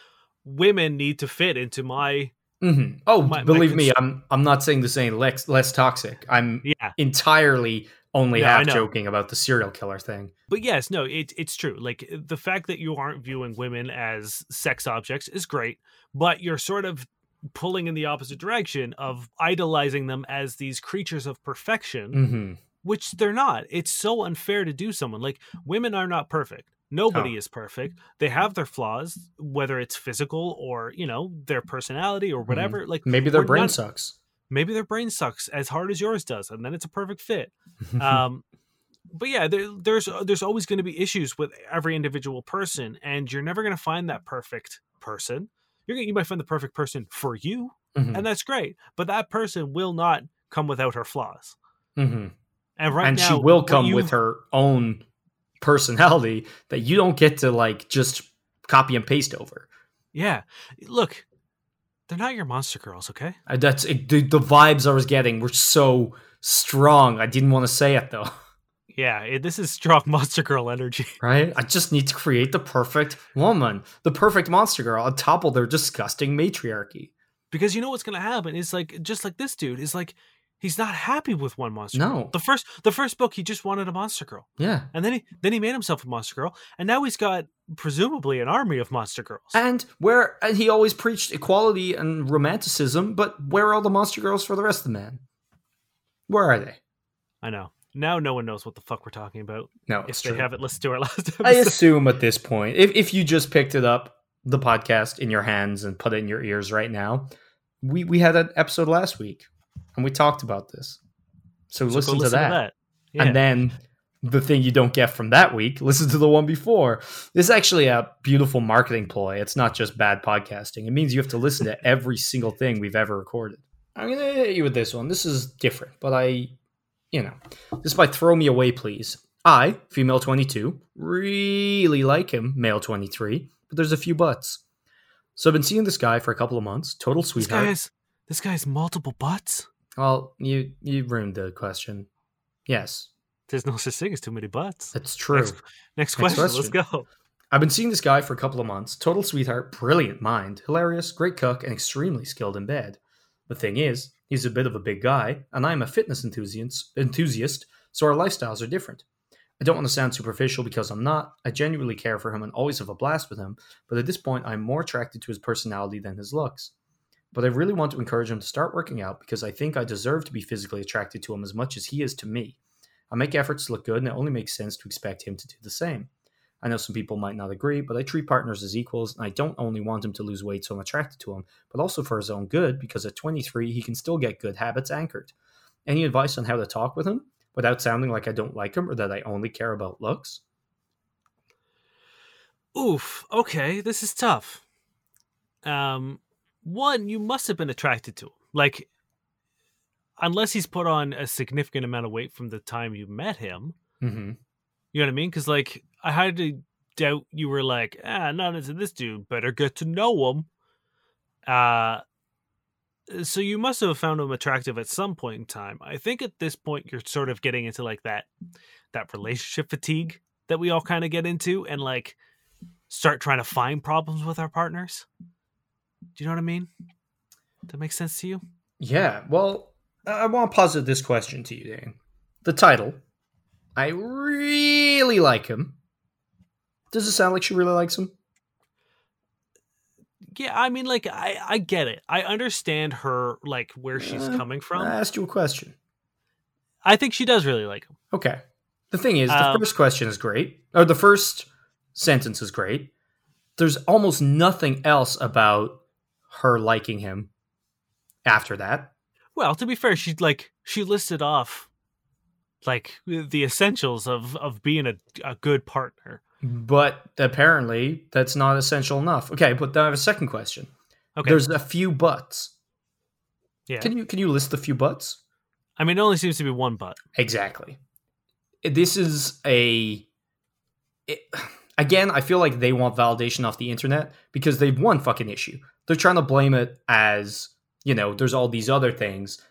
women need to fit into my Mhm. Oh, My- my believe me, I'm I'm not saying this ain't less, less toxic. I'm yeah entirely only half joking about the serial killer thing. but yes no it, it's true like the fact that you aren't viewing women as sex objects is great but you're sort of pulling in the opposite direction of idolizing them as these creatures of perfection hmm which they're not. It's so unfair to do someone like women are not perfect. Nobody Oh. is perfect. They have their flaws, whether it's physical or you know their personality or whatever. Like Maybe their brain not- sucks. maybe their brain sucks as hard as yours does, and then it's a perfect fit. <laughs> Um, but yeah, there, there's there's always going to be issues with every individual person, and you're never going to find that perfect person. You're gonna, you might find the perfect person for you, Mhm. and that's great. But that person will not come without her flaws. Mhm. And right and now, she will come with her own personality that you don't get to like just copy and paste over. Yeah. Look, they're not your monster girls, okay? Uh, That's it, the, the vibes I was getting were so strong. I didn't want to say it though. Yeah, it, this is strong <laughs> monster girl energy. right? I just need to create the perfect woman, the perfect monster girl, on top of their disgusting matriarchy. because you know what's gonna happen is like just like this dude is like he's not happy with one monster. No. girl. the first the first book he just wanted a monster girl, Yeah. and then he then he made himself a monster girl, and now he's got presumably an army of monster girls. And where and he always preached equality and romanticism, but where are all the monster girls for the rest of the men? Where are they? I know now no one knows what the fuck we're talking about No, if they true. haven't listened to our <laughs> last episode. I assume at this point, if if you just picked it up, the podcast in your hands and put it in your ears right now, we we had an episode last week and we talked about this. So, So go listen, to, that. Yeah. And then the thing you don't get from that week, listen to the one before. This is actually a beautiful marketing ploy. It's not just bad podcasting. It means you have to listen to <laughs> every single thing we've ever recorded. I'm gonna hit you with this one. This is different, but I, you know, this is by Throw Me Away, Please. I, female 22, really like him, male 23, but there's a few buts. So I've been seeing this guy for a couple of months. Total this sweetheart. guy has this guy has multiple butts. Well, you you ruined the question. Yes, There's no such thing as too many butts. that's true. Next, next question. Let's go. I've been seeing this guy for a couple of months. Total sweetheart, brilliant mind, hilarious, great cook, and extremely skilled in bed. The thing is, he's a bit of a big guy, and I'm a fitness enthusiast, enthusiast, so our lifestyles are different. I don't want to sound superficial because I'm not. I genuinely care for him and always have a blast with him, but at this point, I'm more attracted to his personality than his looks. But I really want to encourage him to start working out because I think I deserve to be physically attracted to him as much as he is to me. I make efforts to look good, and it only makes sense to expect him to do the same. I know some people might not agree, but I treat partners as equals, and I don't only want him to lose weight so I'm attracted to him, but also for his own good, because at 23, he can still get good habits anchored. Any advice on how to talk with him without sounding like I don't like him or that I only care about looks? Oof. Okay, this is tough. Um, one, you must have been attracted to him. Like, unless he's put on a significant amount of weight from the time you met him. Mm-hmm. You know what I mean? Because like, I had to doubt you were like, ah, not into this dude. Better get to know him. Uh, so you must have found him attractive at some point in time. I think at this point you're sort of getting into like that that relationship fatigue that we all kind of get into, and like start trying to find problems with our partners. Do you know what I mean? That makes sense to you? Yeah, well, I want to posit this question to you, Dan. The title, I really like him. Does it sound like she really likes him? Yeah, I mean, like I I get it. I understand her like where she's Uh, coming from. I asked you a question. I think she does really like him. Okay. The thing is, the Um, first question is great, or the first sentence is great. There's almost nothing else about her liking him after that. Well, to be fair, she like she listed off like the essentials of of being a a good partner. But apparently, that's not essential enough. Okay, but then I have a second question. Okay. There's a few buts. yeah. Can you can you list the few buts? I mean, it only seems to be one but. Exactly. This is a. It, <sighs> again, I feel like they want validation off the internet because they've one fucking issue. They're trying to blame it as, you know, there's all these other things,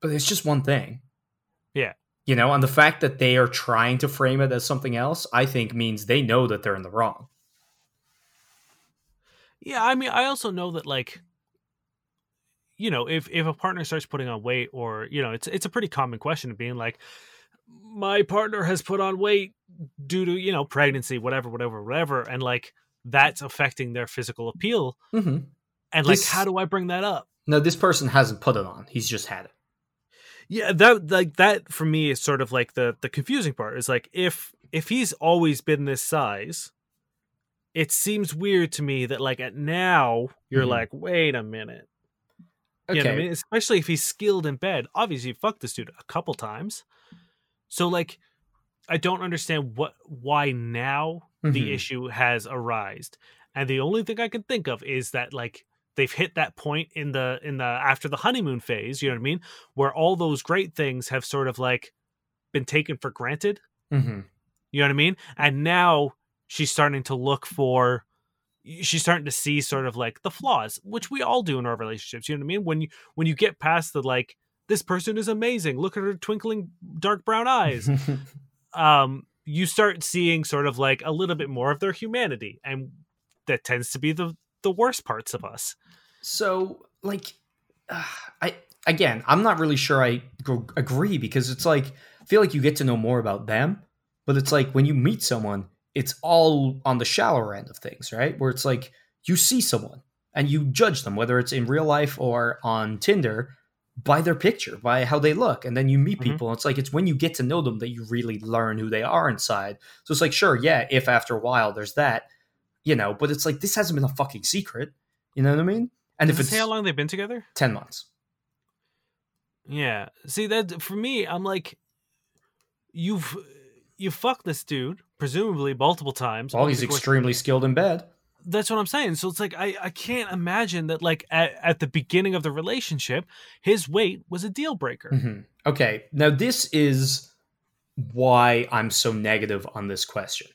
but it's just one thing. Yeah. You know, and the fact that they are trying to frame it as something else, I think means they know that they're in the wrong. Yeah, I mean, I also know that like you know, if if a partner starts putting on weight or, you know, it's it's a pretty common question of being like my partner has put on weight due to, you know, pregnancy, whatever, whatever, whatever, and like that's affecting their physical appeal. Mm-hmm. And like This- how do I bring that up? No, this person hasn't put it on. He's just had it. Yeah, that like that for me is sort of like the the confusing part is like if if he's always been this size, it seems weird to me that like at now you're Mhm. like, wait a minute. You know I mean? Especially if he's skilled in bed. Obviously, you fucked this dude a couple times. So like I don't understand what why now the Mhm. issue has arisen. And the only thing I can think of is that like they've hit that point in the in the after the honeymoon phase, you know what I mean? Where all those great things have sort of like been taken for granted. Mm-hmm. You know what I mean? And now she's starting to look for she's starting to see sort of like the flaws, which we all do in our relationships. You know what I mean? When you when you get past the like this person is amazing. Look at her twinkling dark brown eyes. <laughs> um, you start seeing sort of like a little bit more of their humanity, and that tends to be the the worst parts of us. So, like, uh, I again, I'm not really sure I gr- agree because it's like I feel like you get to know more about them, but it's like when you meet someone, it's all on the shallower end of things, right? Where it's like you see someone and you judge them, whether it's in real life or on Tinder, by their picture, by how they look, and then you meet Mhm. people. It's like it's when you get to know them that you really learn who they are inside. So it's like, sure, yeah, if after a while there's that, you know, but it's like this hasn't been a fucking secret. You know what I mean? And Does if it's say how long they've been together? 10 months. Yeah. See that for me, I'm like, you've you fucked this dude presumably multiple times. Well, he's extremely skilled in bed. That's what I'm saying. So it's like I I can't imagine that like at, at the beginning of the relationship, his weight was a deal breaker. Mhm. Okay, now this is why I'm so negative on this question.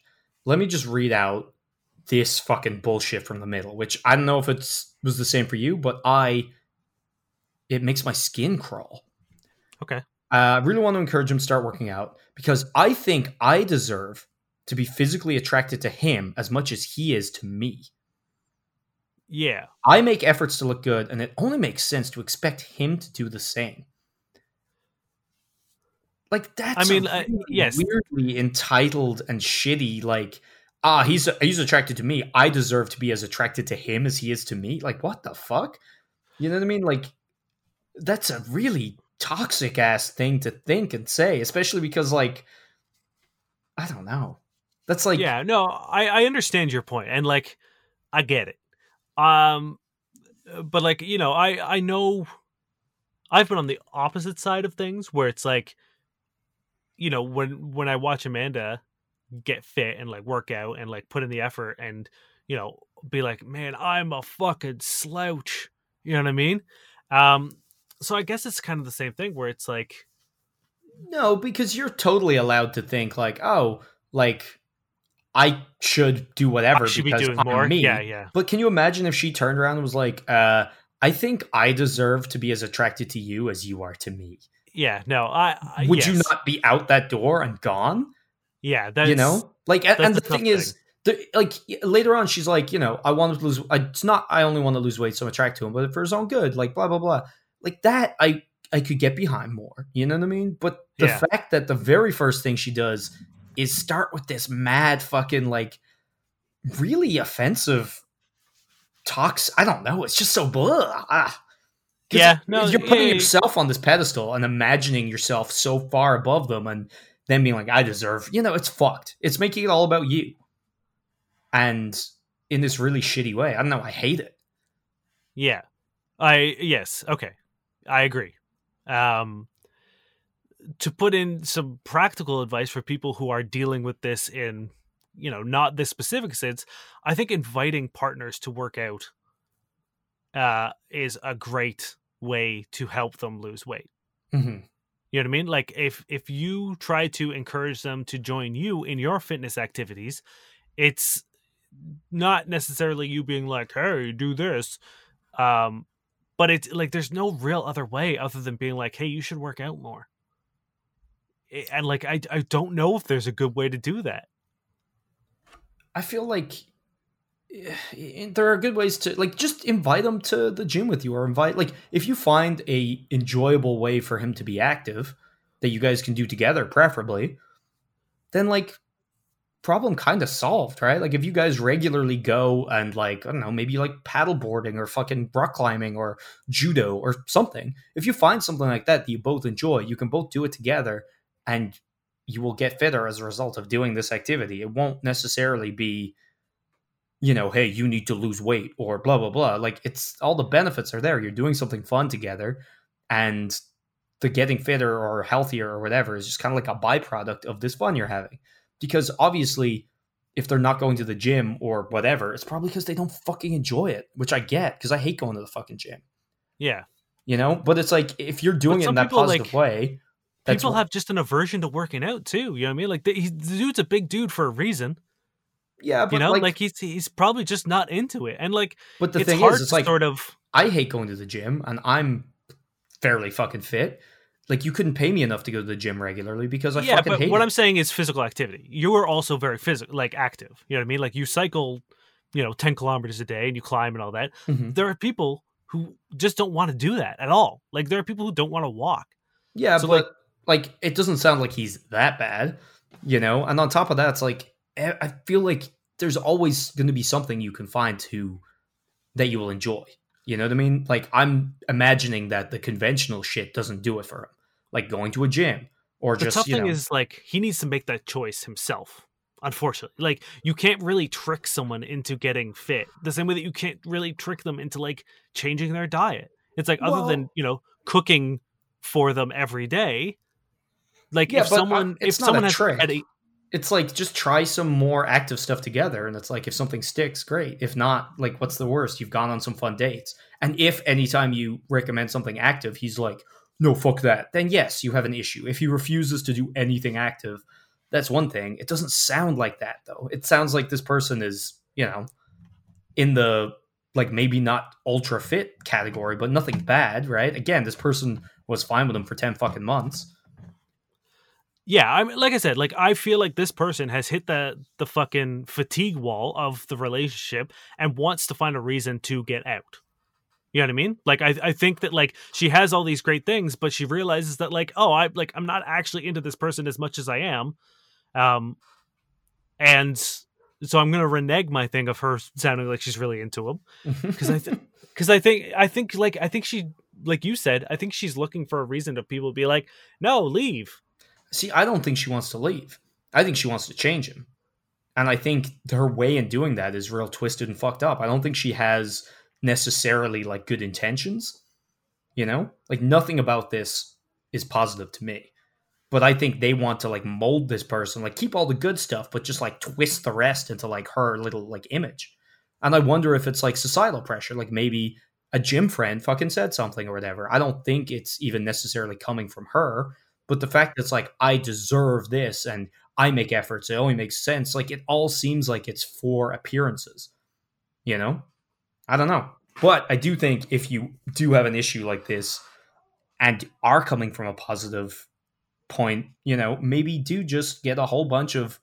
Let me just read out this fucking bullshit from the middle, which I don't know if it's was the same for you, but I it makes my skin crawl. Okay. Uh, I really want to encourage him to start working out because I think I deserve to be physically attracted to him as much as he is to me. Yeah. I make efforts to look good, and it only makes sense to expect him to do the same. Like that's I mean, a uh, yes. weirdly entitled and shitty. Like, ah, he's he's attracted to me. I deserve to be as attracted to him as he is to me. Like, what the fuck? You know what I mean? Like, that's a really toxic ass thing to think and say, especially because, like, I don't know. That's like, yeah, no, I I understand your point and like I get it. Um but like, you know, I I know I've been on the opposite side of things where it's like you know, when when I watch Amanda get fit and like work out and like put in the effort and you know, be like, "Man, I'm a fucking slouch." You know what I mean? Um so I guess it's kind of the same thing where it's like No, because you're totally allowed to think like, oh, like I should do whatever I should be because doing I'm more. me. Yeah, yeah. But can you imagine if she turned around and was like, uh, I think I deserve to be as attracted to you as you are to me. Yeah, no, I, I Would you not be out that door and gone? Yeah, that's you know, like, and, the tough thing is, the, like later on, she's like, you know, I want to lose. I, it's not. I only want to lose weight, so I'm attracted to him, but for his own good, like blah blah blah, like that. I I could get behind more. You know what I mean? But the Yeah. fact that the very first thing she does is start with this mad fucking like really offensive talks. I don't know. It's just so blah. Ah. Yeah, no, you're putting yeah. yourself on this pedestal and imagining yourself so far above them, and then being like, "I deserve." You know, it's fucked. It's making it all about you, and in this really shitty way. I don't know. I hate it. Yeah. I yes, okay. I agree. Um to put in some practical advice for people who are dealing with this in, you know, not this specific sense, I think inviting partners to work out uh is a great way to help them lose weight. Mhm. You know what I mean? Like if if you try to encourage them to join you in your fitness activities, it's not necessarily you being like, "Hey, do this." Um but it's like there's no real other way other than being like, "Hey, you should work out more." And like I I don't know if there's a good way to do that. I feel like eh, there are good ways to like just invite him to the gym with you, or invite like if you find a enjoyable way for him to be active that you guys can do together, preferably. Then like problem kind of solved, right? Like if you guys regularly go and like I don't know, maybe like paddleboarding or fucking rock climbing or judo or something. If you find something like that that you both enjoy, you can both do it together and you will get fitter as a result of doing this activity. It won't necessarily be you know, hey, you need to lose weight or blah blah blah. Like it's all the benefits are there. You're doing something fun together and the getting fitter or healthier or whatever is just kind of like a byproduct of this fun you're having because obviously if they're not going to the gym or whatever it's probably because they don't fucking enjoy it which i get because i hate going to the fucking gym Yeah. you know but it's like if you're doing But it in that positive like, way People have just an aversion to working out too. You know what I mean? Like the, he, the dude's a big dude for a reason. yeah but You know, like, like, he's he's probably just not into it. And like but the thing is it's like sort of i hate going to the gym and i'm fairly fucking fit. Like you couldn't pay me enough to go to the gym regularly because I yeah, fucking but what it. I'm saying is physical activity. You are also very physical, like active. You know what I mean? Like you cycle, you know, ten kilometers a day and you climb and all that. Mhm. There are people who just don't want to do that at all. Like there are people who don't want to walk. Yeah, So, but like, it doesn't sound like he's that bad, you know. And on top of that, it's like eh, I feel like there's always going to be something you can find to that you will enjoy. You know what I mean? Like I'm imagining that the conventional shit doesn't do it for him, like going to a gym or The just tough you thing is like he needs to make that choice himself. Unfortunately, like you can't really trick someone into getting fit the same way that you can't really trick them into like changing their diet. It's like other than you know cooking for them every day. Like Yeah, if uh, someone it's if not a someone has trick. a, it's like just try some more active stuff together and it's like if something sticks great. If not like what's the worst? You've gone on some fun dates. And if anytime you recommend something active he's like no fuck that then yes you have an issue. If he refuses to do anything active that's one thing. It doesn't sound like that though. It sounds like this person is you know in the like maybe not ultra fit category but nothing bad right? Again this person was fine with him for 10 fucking months Yeah, I mean, like I said, like I feel like this person has hit the the fucking fatigue wall of the relationship and wants to find a reason to get out. You know what I mean? Like I, I think that like she has all these great things, but she realizes that like oh I like I'm not actually into this person as much as I am, um, and so I'm gonna renege my thing of her sounding like she's really into him <laughs> because I because I think I think like I think she like you said I think she's looking for a reason to people be like no leave See, I don't think she wants to leave. I think she wants to change him. And I think her way in doing that is real twisted and fucked up. I don't think she has necessarily like good intentions. You know? Like nothing about this is positive to me. But I think they want to like mold this person, like keep all the good stuff, but just like twist the rest into like her little like image. And I wonder if it's like societal pressure, like maybe a gym friend fucking said something or whatever. I don't think it's even necessarily coming from her but the fact that it's like I deserve this and I make efforts, it only makes sense. Like it all seems like it's for appearances. You know? I don't know. But I do think if you do have an issue like this and are coming from a positive point, you know, maybe do just get a whole bunch of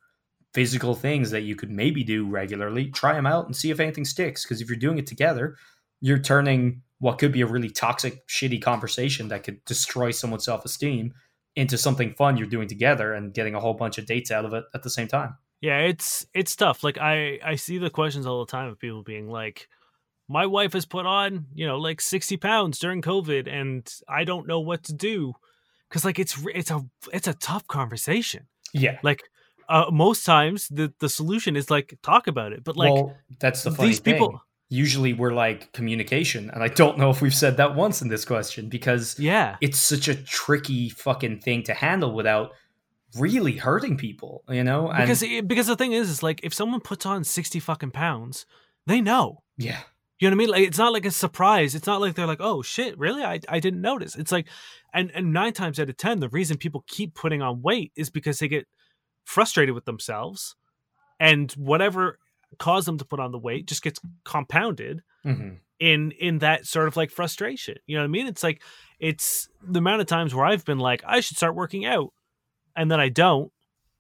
physical things that you could maybe do regularly, try them out and see if anything sticks. Because if you're doing it together, you're turning what could be a really toxic, shitty conversation that could destroy someone's self esteem into something fun you're doing together and getting a whole bunch of dates out of it at the same time. Yeah, it's it's tough. Like I I see the questions all the time of people being like, "My wife has put on you know like sixty pounds during COVID, and I don't know what to do," because like it's it's a it's a tough conversation. Yeah. Like uh, most times the the solution is like talk about it, but like well, that's the funny these people, thing. Usually we're like communication, and I don't know if we've said that once in this question because yeah, it's such a tricky fucking thing to handle without really hurting people, you know? And because eh, because the thing is, is like if someone puts on sixty fucking pounds, they know. yeah, You know what I mean? Like it's not like a surprise. It's not like they're like, "Oh shit, really? I I didn't notice." It's like, and and nine times out of ten, the reason people keep putting on weight is because they get frustrated with themselves, and whatever caused them to put on the weight just gets compounded hmm in in that sort of like frustration. You know what I mean? It's like it's the amount of times where I've been like, I should start working out, and then I don't.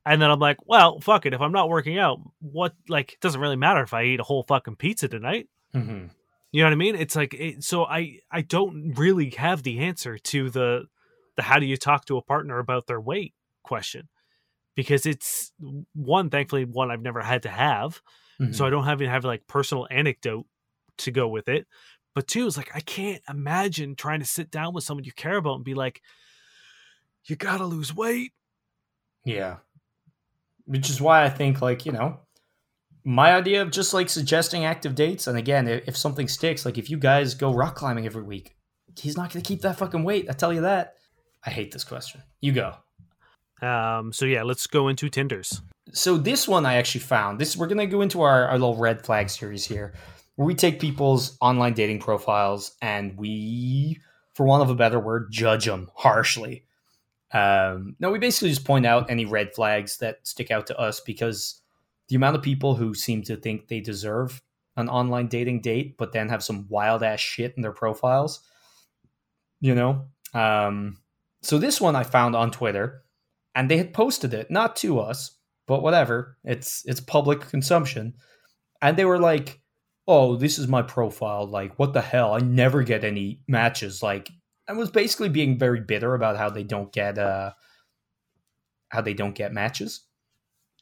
And then I'm like, well, fuck it. If I'm not working out, what like it doesn't really matter if I eat a whole fucking pizza tonight. hmm You know what I mean? It's like it, so I I don't really have the answer to the the how do you talk to a partner about their weight question because it's one thankfully one I've never had to have Mm-hmm. so I don't have even have like personal anecdote to go with it. But two is like I can't imagine trying to sit down with someone you care about and be like, you gotta lose weight. Yeah. Which is why I think, like, you know, my idea of just like suggesting active dates, and again, if, something sticks, like if you guys go rock climbing every week, he's not going to keep that fucking weight. I tell you that. I hate this question. You go. Um. So yeah, let's go into Tinders. So this one I actually found. This we're gonna go into our, our little red flag series here, where we take people's online dating profiles and we, for want of a better word, judge them harshly. Um, no, we basically just point out any red flags that stick out to us because the amount of people who seem to think they deserve an online dating date, but then have some wild ass shit in their profiles, you know, Um, so this one I found on Twitter, and they had posted it, not to us, but whatever. It's it's public consumption, and they were like, "Oh, this is my profile. Like, what the hell? I never get any matches." Like, I was basically being very bitter about how they don't get uh how they don't get matches.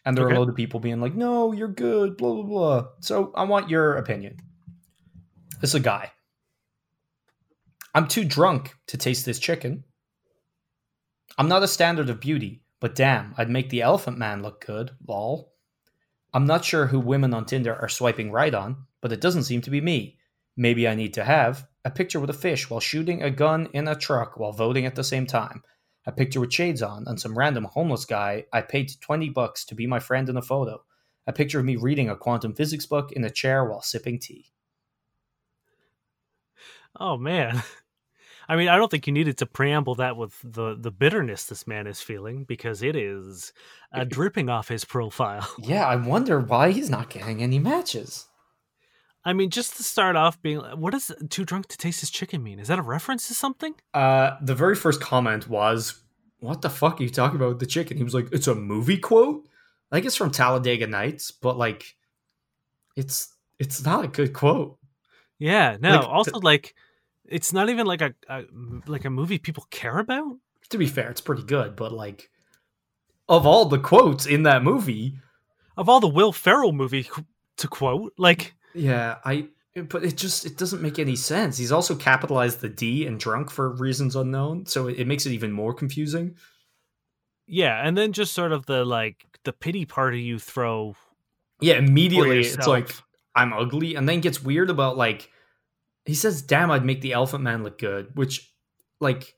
And there Okay. are a load of people being like, "No, you're good." Blah blah blah. So I want your opinion. This is a guy. I'm too drunk to taste this chicken. I'm not a standard of beauty, but damn, I'd make the elephant man look good. Lol. I'm not sure who women on Tinder are swiping right on, but it doesn't seem to be me. Maybe I need to have a picture with a fish while shooting a gun in a truck while voting at the same time. A picture with shades on and some random homeless guy I paid 20 bucks to be my friend in a photo. A picture of me reading a quantum physics book in a chair while sipping tea. Oh man. <laughs> I mean, I don't think you needed to preamble that with the the bitterness this man is feeling because it is uh, dripping off his profile. <laughs> Yeah, I wonder why he's not getting any matches. I mean, just to start off being what does too drunk to taste his chicken mean? Is that a reference to something? Uh, the very first comment was, "What the fuck are you talking about with the chicken?" He was like, "It's a movie quote." I think it's from Talladega Nights, but like, it's it's not a good quote. Yeah, no. Like, also, like, it's not even like a, a like a movie people care about. To be fair, it's pretty good, but like, of all the quotes in that movie, Of all the Will Ferrell movie to quote, like, yeah, I. But it just it doesn't make any sense. He's also capitalized the D and drunk for reasons unknown, so it, it makes it even more confusing. yeah, and then just sort of the like the pity party you throw. Yeah, immediately it's like I'm ugly, and then gets weird about like he says, "Damn, I'd make the Elephant Man look good," which like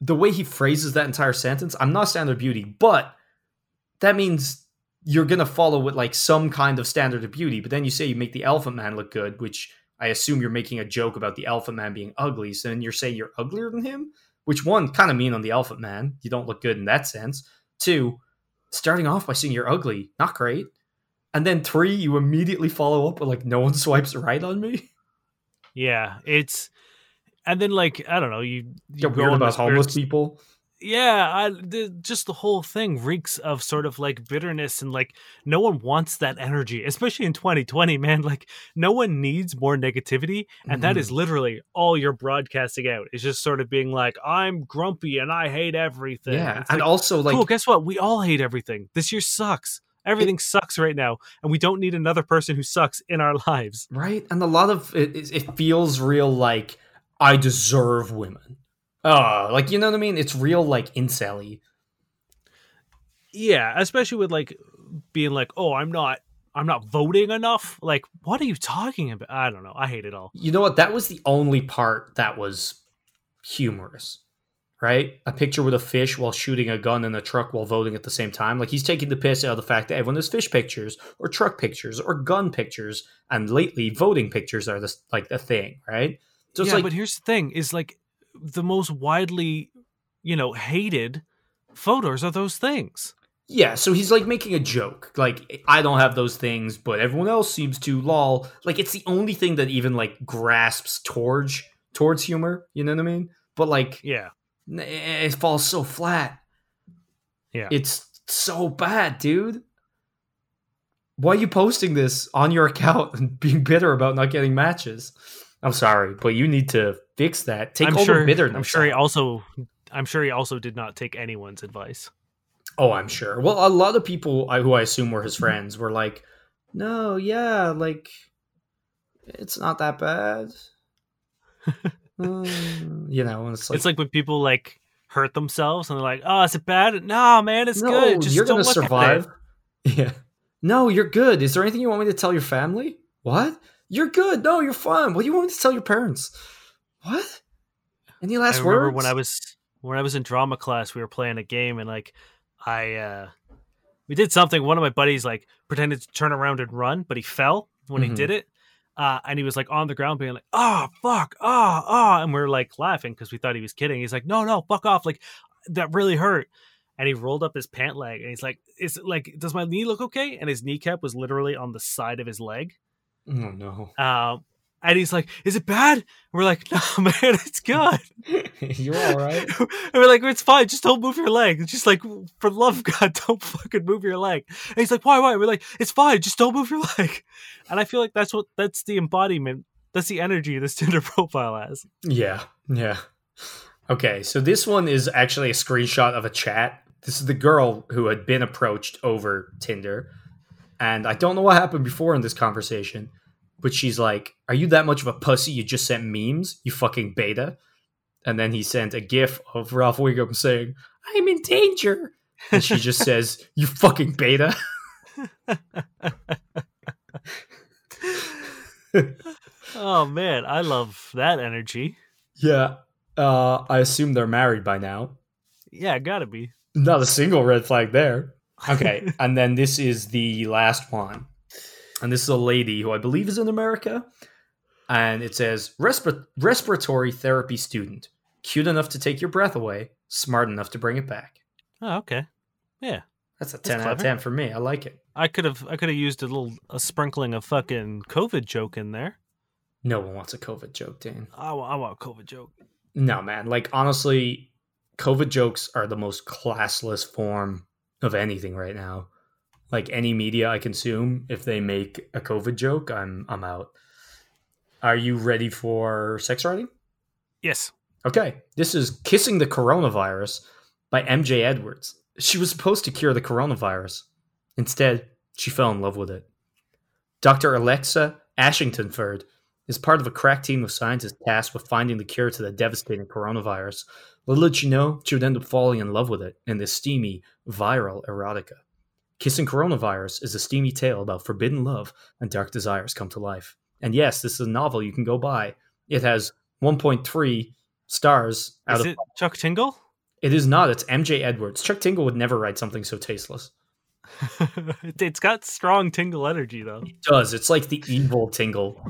the way he phrases that entire sentence, I'm not standard of beauty, but that means you're gonna follow with like some kind of standard of beauty. But then you say you make the Elephant Man look good, which I assume you're making a joke about the Elephant Man being ugly. So then you're saying you're uglier than him, which one kind of mean on the Elephant Man. You don't look good in that sense. Two, starting off by saying you're ugly, not great. And then three, you immediately follow up with like no one swipes right on me. <laughs> Yeah, it's and then like I don't know you, you go about homeless people. Yeah, I, the, just the whole thing reeks of sort of like bitterness and like no one wants that energy, especially in 2020, man. Like no one needs more negativity, and that is Mhm. literally all you're broadcasting out. Is just sort of being like, I'm grumpy and I hate everything. Yeah, It's and like, also like cool. Guess what? We all hate everything. This year sucks. Everything sucks right now, and we don't need another person who sucks in our <laughs> lives. right, and a lot of it, it it feels real like I deserve women. Oh, like you know what I mean? It's real like incelly. Yeah, especially with like being like, oh, I'm not, I'm not voting enough. Like, what are you talking about? I don't know. I hate it all. You know what? That was the only part that was humorous. Right? A picture with a fish while shooting a gun in a truck while voting at the same time. Like he's taking the piss out of the fact that everyone has fish pictures or truck pictures or gun pictures, and lately voting pictures are this like a thing, right? So yeah, like but here's the thing: is like the most widely, you know, hated photos are those things. Yeah, so he's like making a joke. Like, I don't have those things, but everyone else seems to lol. Like it's the only thing that even like grasps towards towards humor, you know what I mean? But like Yeah, it falls so flat. yeah. It's so bad, dude. Why are you posting this on your account and being bitter about not getting matches? I'm sorry, but you need to fix that. Take I'm all sure. bitterness. I'm sure he also. I'm sure he also did not take anyone's advice. Oh, I'm sure. Well, a lot of people I- who I assume were his friends were like, "No, yeah, like it's not that bad." <laughs> Mm, you know, it's like, it's like when people like hurt themselves and they're like, "Oh, is it bad?" No, man, it's no, good. Just you're gonna survive. <laughs> Yeah. No, you're good. Is there anything you want me to tell your family? What? You're good. No, you're fine. What do you want me to tell your parents? What? Any last I remember words? when I was when I was in drama class, we were playing a game, and like I uh we did something. One of my buddies like pretended to turn around and run, but he fell when Mhm. he did it. Uh, and he was like on the ground being like, oh, fuck, oh, oh. And we are like laughing because we thought he was kidding. He's like, no, no, fuck off. Like, that really hurt. And he rolled up his pant leg and he's like, is it like, does my knee look okay? And his kneecap was literally on the side of his leg. Oh no. Um, And he's like, "Is it bad?" And we're like, "No, <laughs> man, it's good." <laughs> You're all right. <laughs> and we're like, "It's fine. Just don't move your leg." It's just like, for love of God, don't fucking move your leg. And he's like, "Why? Why?" We're like, "It's fine. Just don't move your leg." And I feel like that's what that's the embodiment. That's the energy this Tinder profile has. Yeah, yeah. Okay, so this one is actually a screenshot of a chat. This is the girl who had been approached over Tinder. And I don't know what happened before in this conversation, but she's like, Are you that much of a pussy? You just sent memes, you fucking beta. And then he sent a gif of Ralph Wiggum saying, I'm in danger. And she just <laughs> says, You fucking beta. Oh man, I love that energy. yeah. Uh, I assume they're married by now. Yeah, gotta be. Not a single red flag there. Okay, <laughs> and then this is the last one. And this is a lady who I believe is in America. And it says Respir- respiratory therapy student. Cute enough to take your breath away, smart enough to bring it back. Oh, okay. Yeah. That's a 10 out of 10 for me. I like it. I could have I could have used a little a sprinkling of fucking COVID joke in there. No one wants a COVID joke, Dan. I, wa- I want a COVID joke. No, man. Like, honestly, COVID jokes are the most classless form of anything right now. Like, any media I consume, if they make a COVID joke, I'm I'm out. Are you ready for sex writing? Yes. Okay, this is Kissing the Coronavirus by MJ Edwards. She was supposed to cure the coronavirus. Instead, she fell in love with it. Dr. Alexa Ashingtonford is part of a crack team of scientists tasked with finding the cure to the devastating coronavirus. Little did she know, she would end up falling in love with it in this steamy, viral erotica. Kissing Coronavirus is a steamy tale about forbidden love and dark desires come to life. And yes, this is a novel you can go buy. It has 1.3 stars out Is of it Chuck Tingle? it is not. It's MJ Edwards. Chuck Tingle would never write something so tasteless. <laughs> it's got strong tingle energy though. It does. It's like the evil Tingle.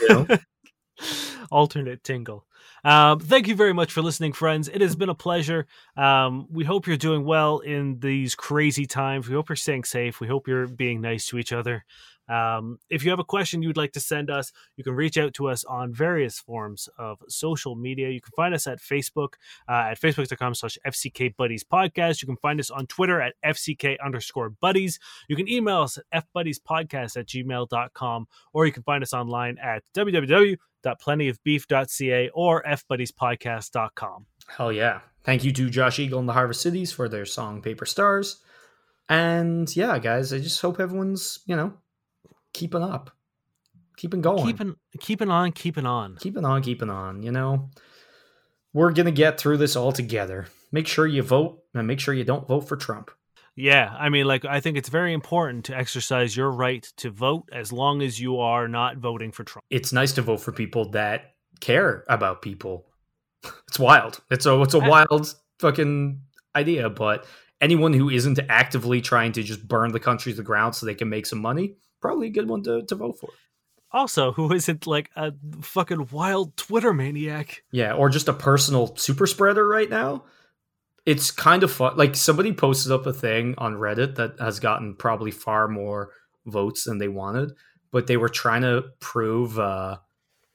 You know? <laughs> Alternate tingle. Um, thank you very much for listening, friends. It has been a pleasure. Um, we hope you're doing well in these crazy times. We hope you're staying safe. We hope you're being nice to each other. Um, if you have a question you'd like to send us, you can reach out to us on various forms of social media. You can find us at Facebook uh, at facebook.com slash FCK Buddies Podcast. You can find us on Twitter at FCK underscore buddies. You can email us at fbuddiespodcast at gmail.com or you can find us online at www.plentyofbeef.ca or fbuddiespodcast.com. Hell yeah. Thank you to Josh Eagle and the Harvest Cities for their song Paper Stars. And yeah, guys, I just hope everyone's, you know, keeping up. Keeping going. Keeping keeping on, keeping on. keeping on, keeping on, you know. We're gonna get through this all together. Make sure you vote and make sure you don't vote for Trump. Yeah, I mean, like, I think it's very important to exercise your right to vote as long as you are not voting for Trump. It's nice to vote for people that care about people. It's wild. It's a it's a wild fucking idea, but anyone who isn't actively trying to just burn the country to the ground so they can make some money, probably a good one to, to vote for. Also, who isn't like a fucking wild Twitter maniac? Yeah, or just a personal super spreader right now. It's kind of fun. Like somebody posted up a thing on Reddit that has gotten probably far more votes than they wanted, but they were trying to prove uh,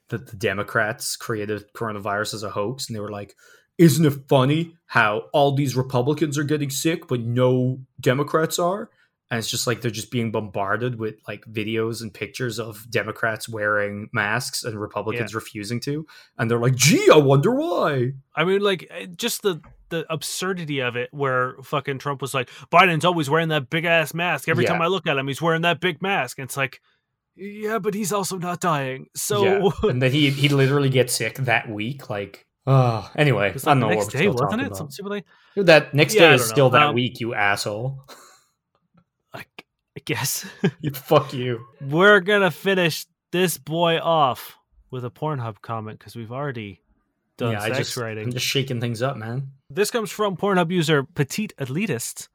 that the Democrats created coronavirus as a hoax, and they were like, "Isn't it funny how all these Republicans are getting sick, but no Democrats are?" And it's just like they're just being bombarded with like videos and pictures of Democrats wearing masks and Republicans refusing to and they're like, "Gee, I wonder why." I mean, like, eh, just the the absurdity of it, where fucking Trump was like, Biden's always wearing that big ass mask. Every Yeah. time I look at him, he's wearing that big mask. And it's like, yeah, but he's also not dying. So, yeah. <laughs> and then he he literally gets sick that week. Like, oh, anyway, It's I don't know the what next we're day, still wasn't it? about. Stupid That next Yeah, day is still know. that Um, week, you asshole. <laughs> I, I guess <laughs> you fuck you. we're gonna finish this boy off with a Pornhub comment because we've already done yeah, I sex just writing. I'm just shaking things up, man. This comes from Pornhub user Petite Elitist,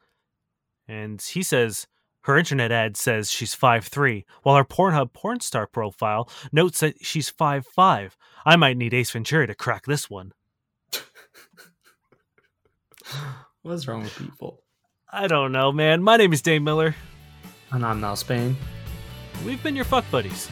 and he says her internet ad says she's 5'3", while her Pornhub porn star profile notes that she's 5'5". I might need Ace Ventura to crack this one. <laughs> What's wrong with people? I don't know, man. My name is Dane Miller. And I'm now Spain. We've been your fuck buddies.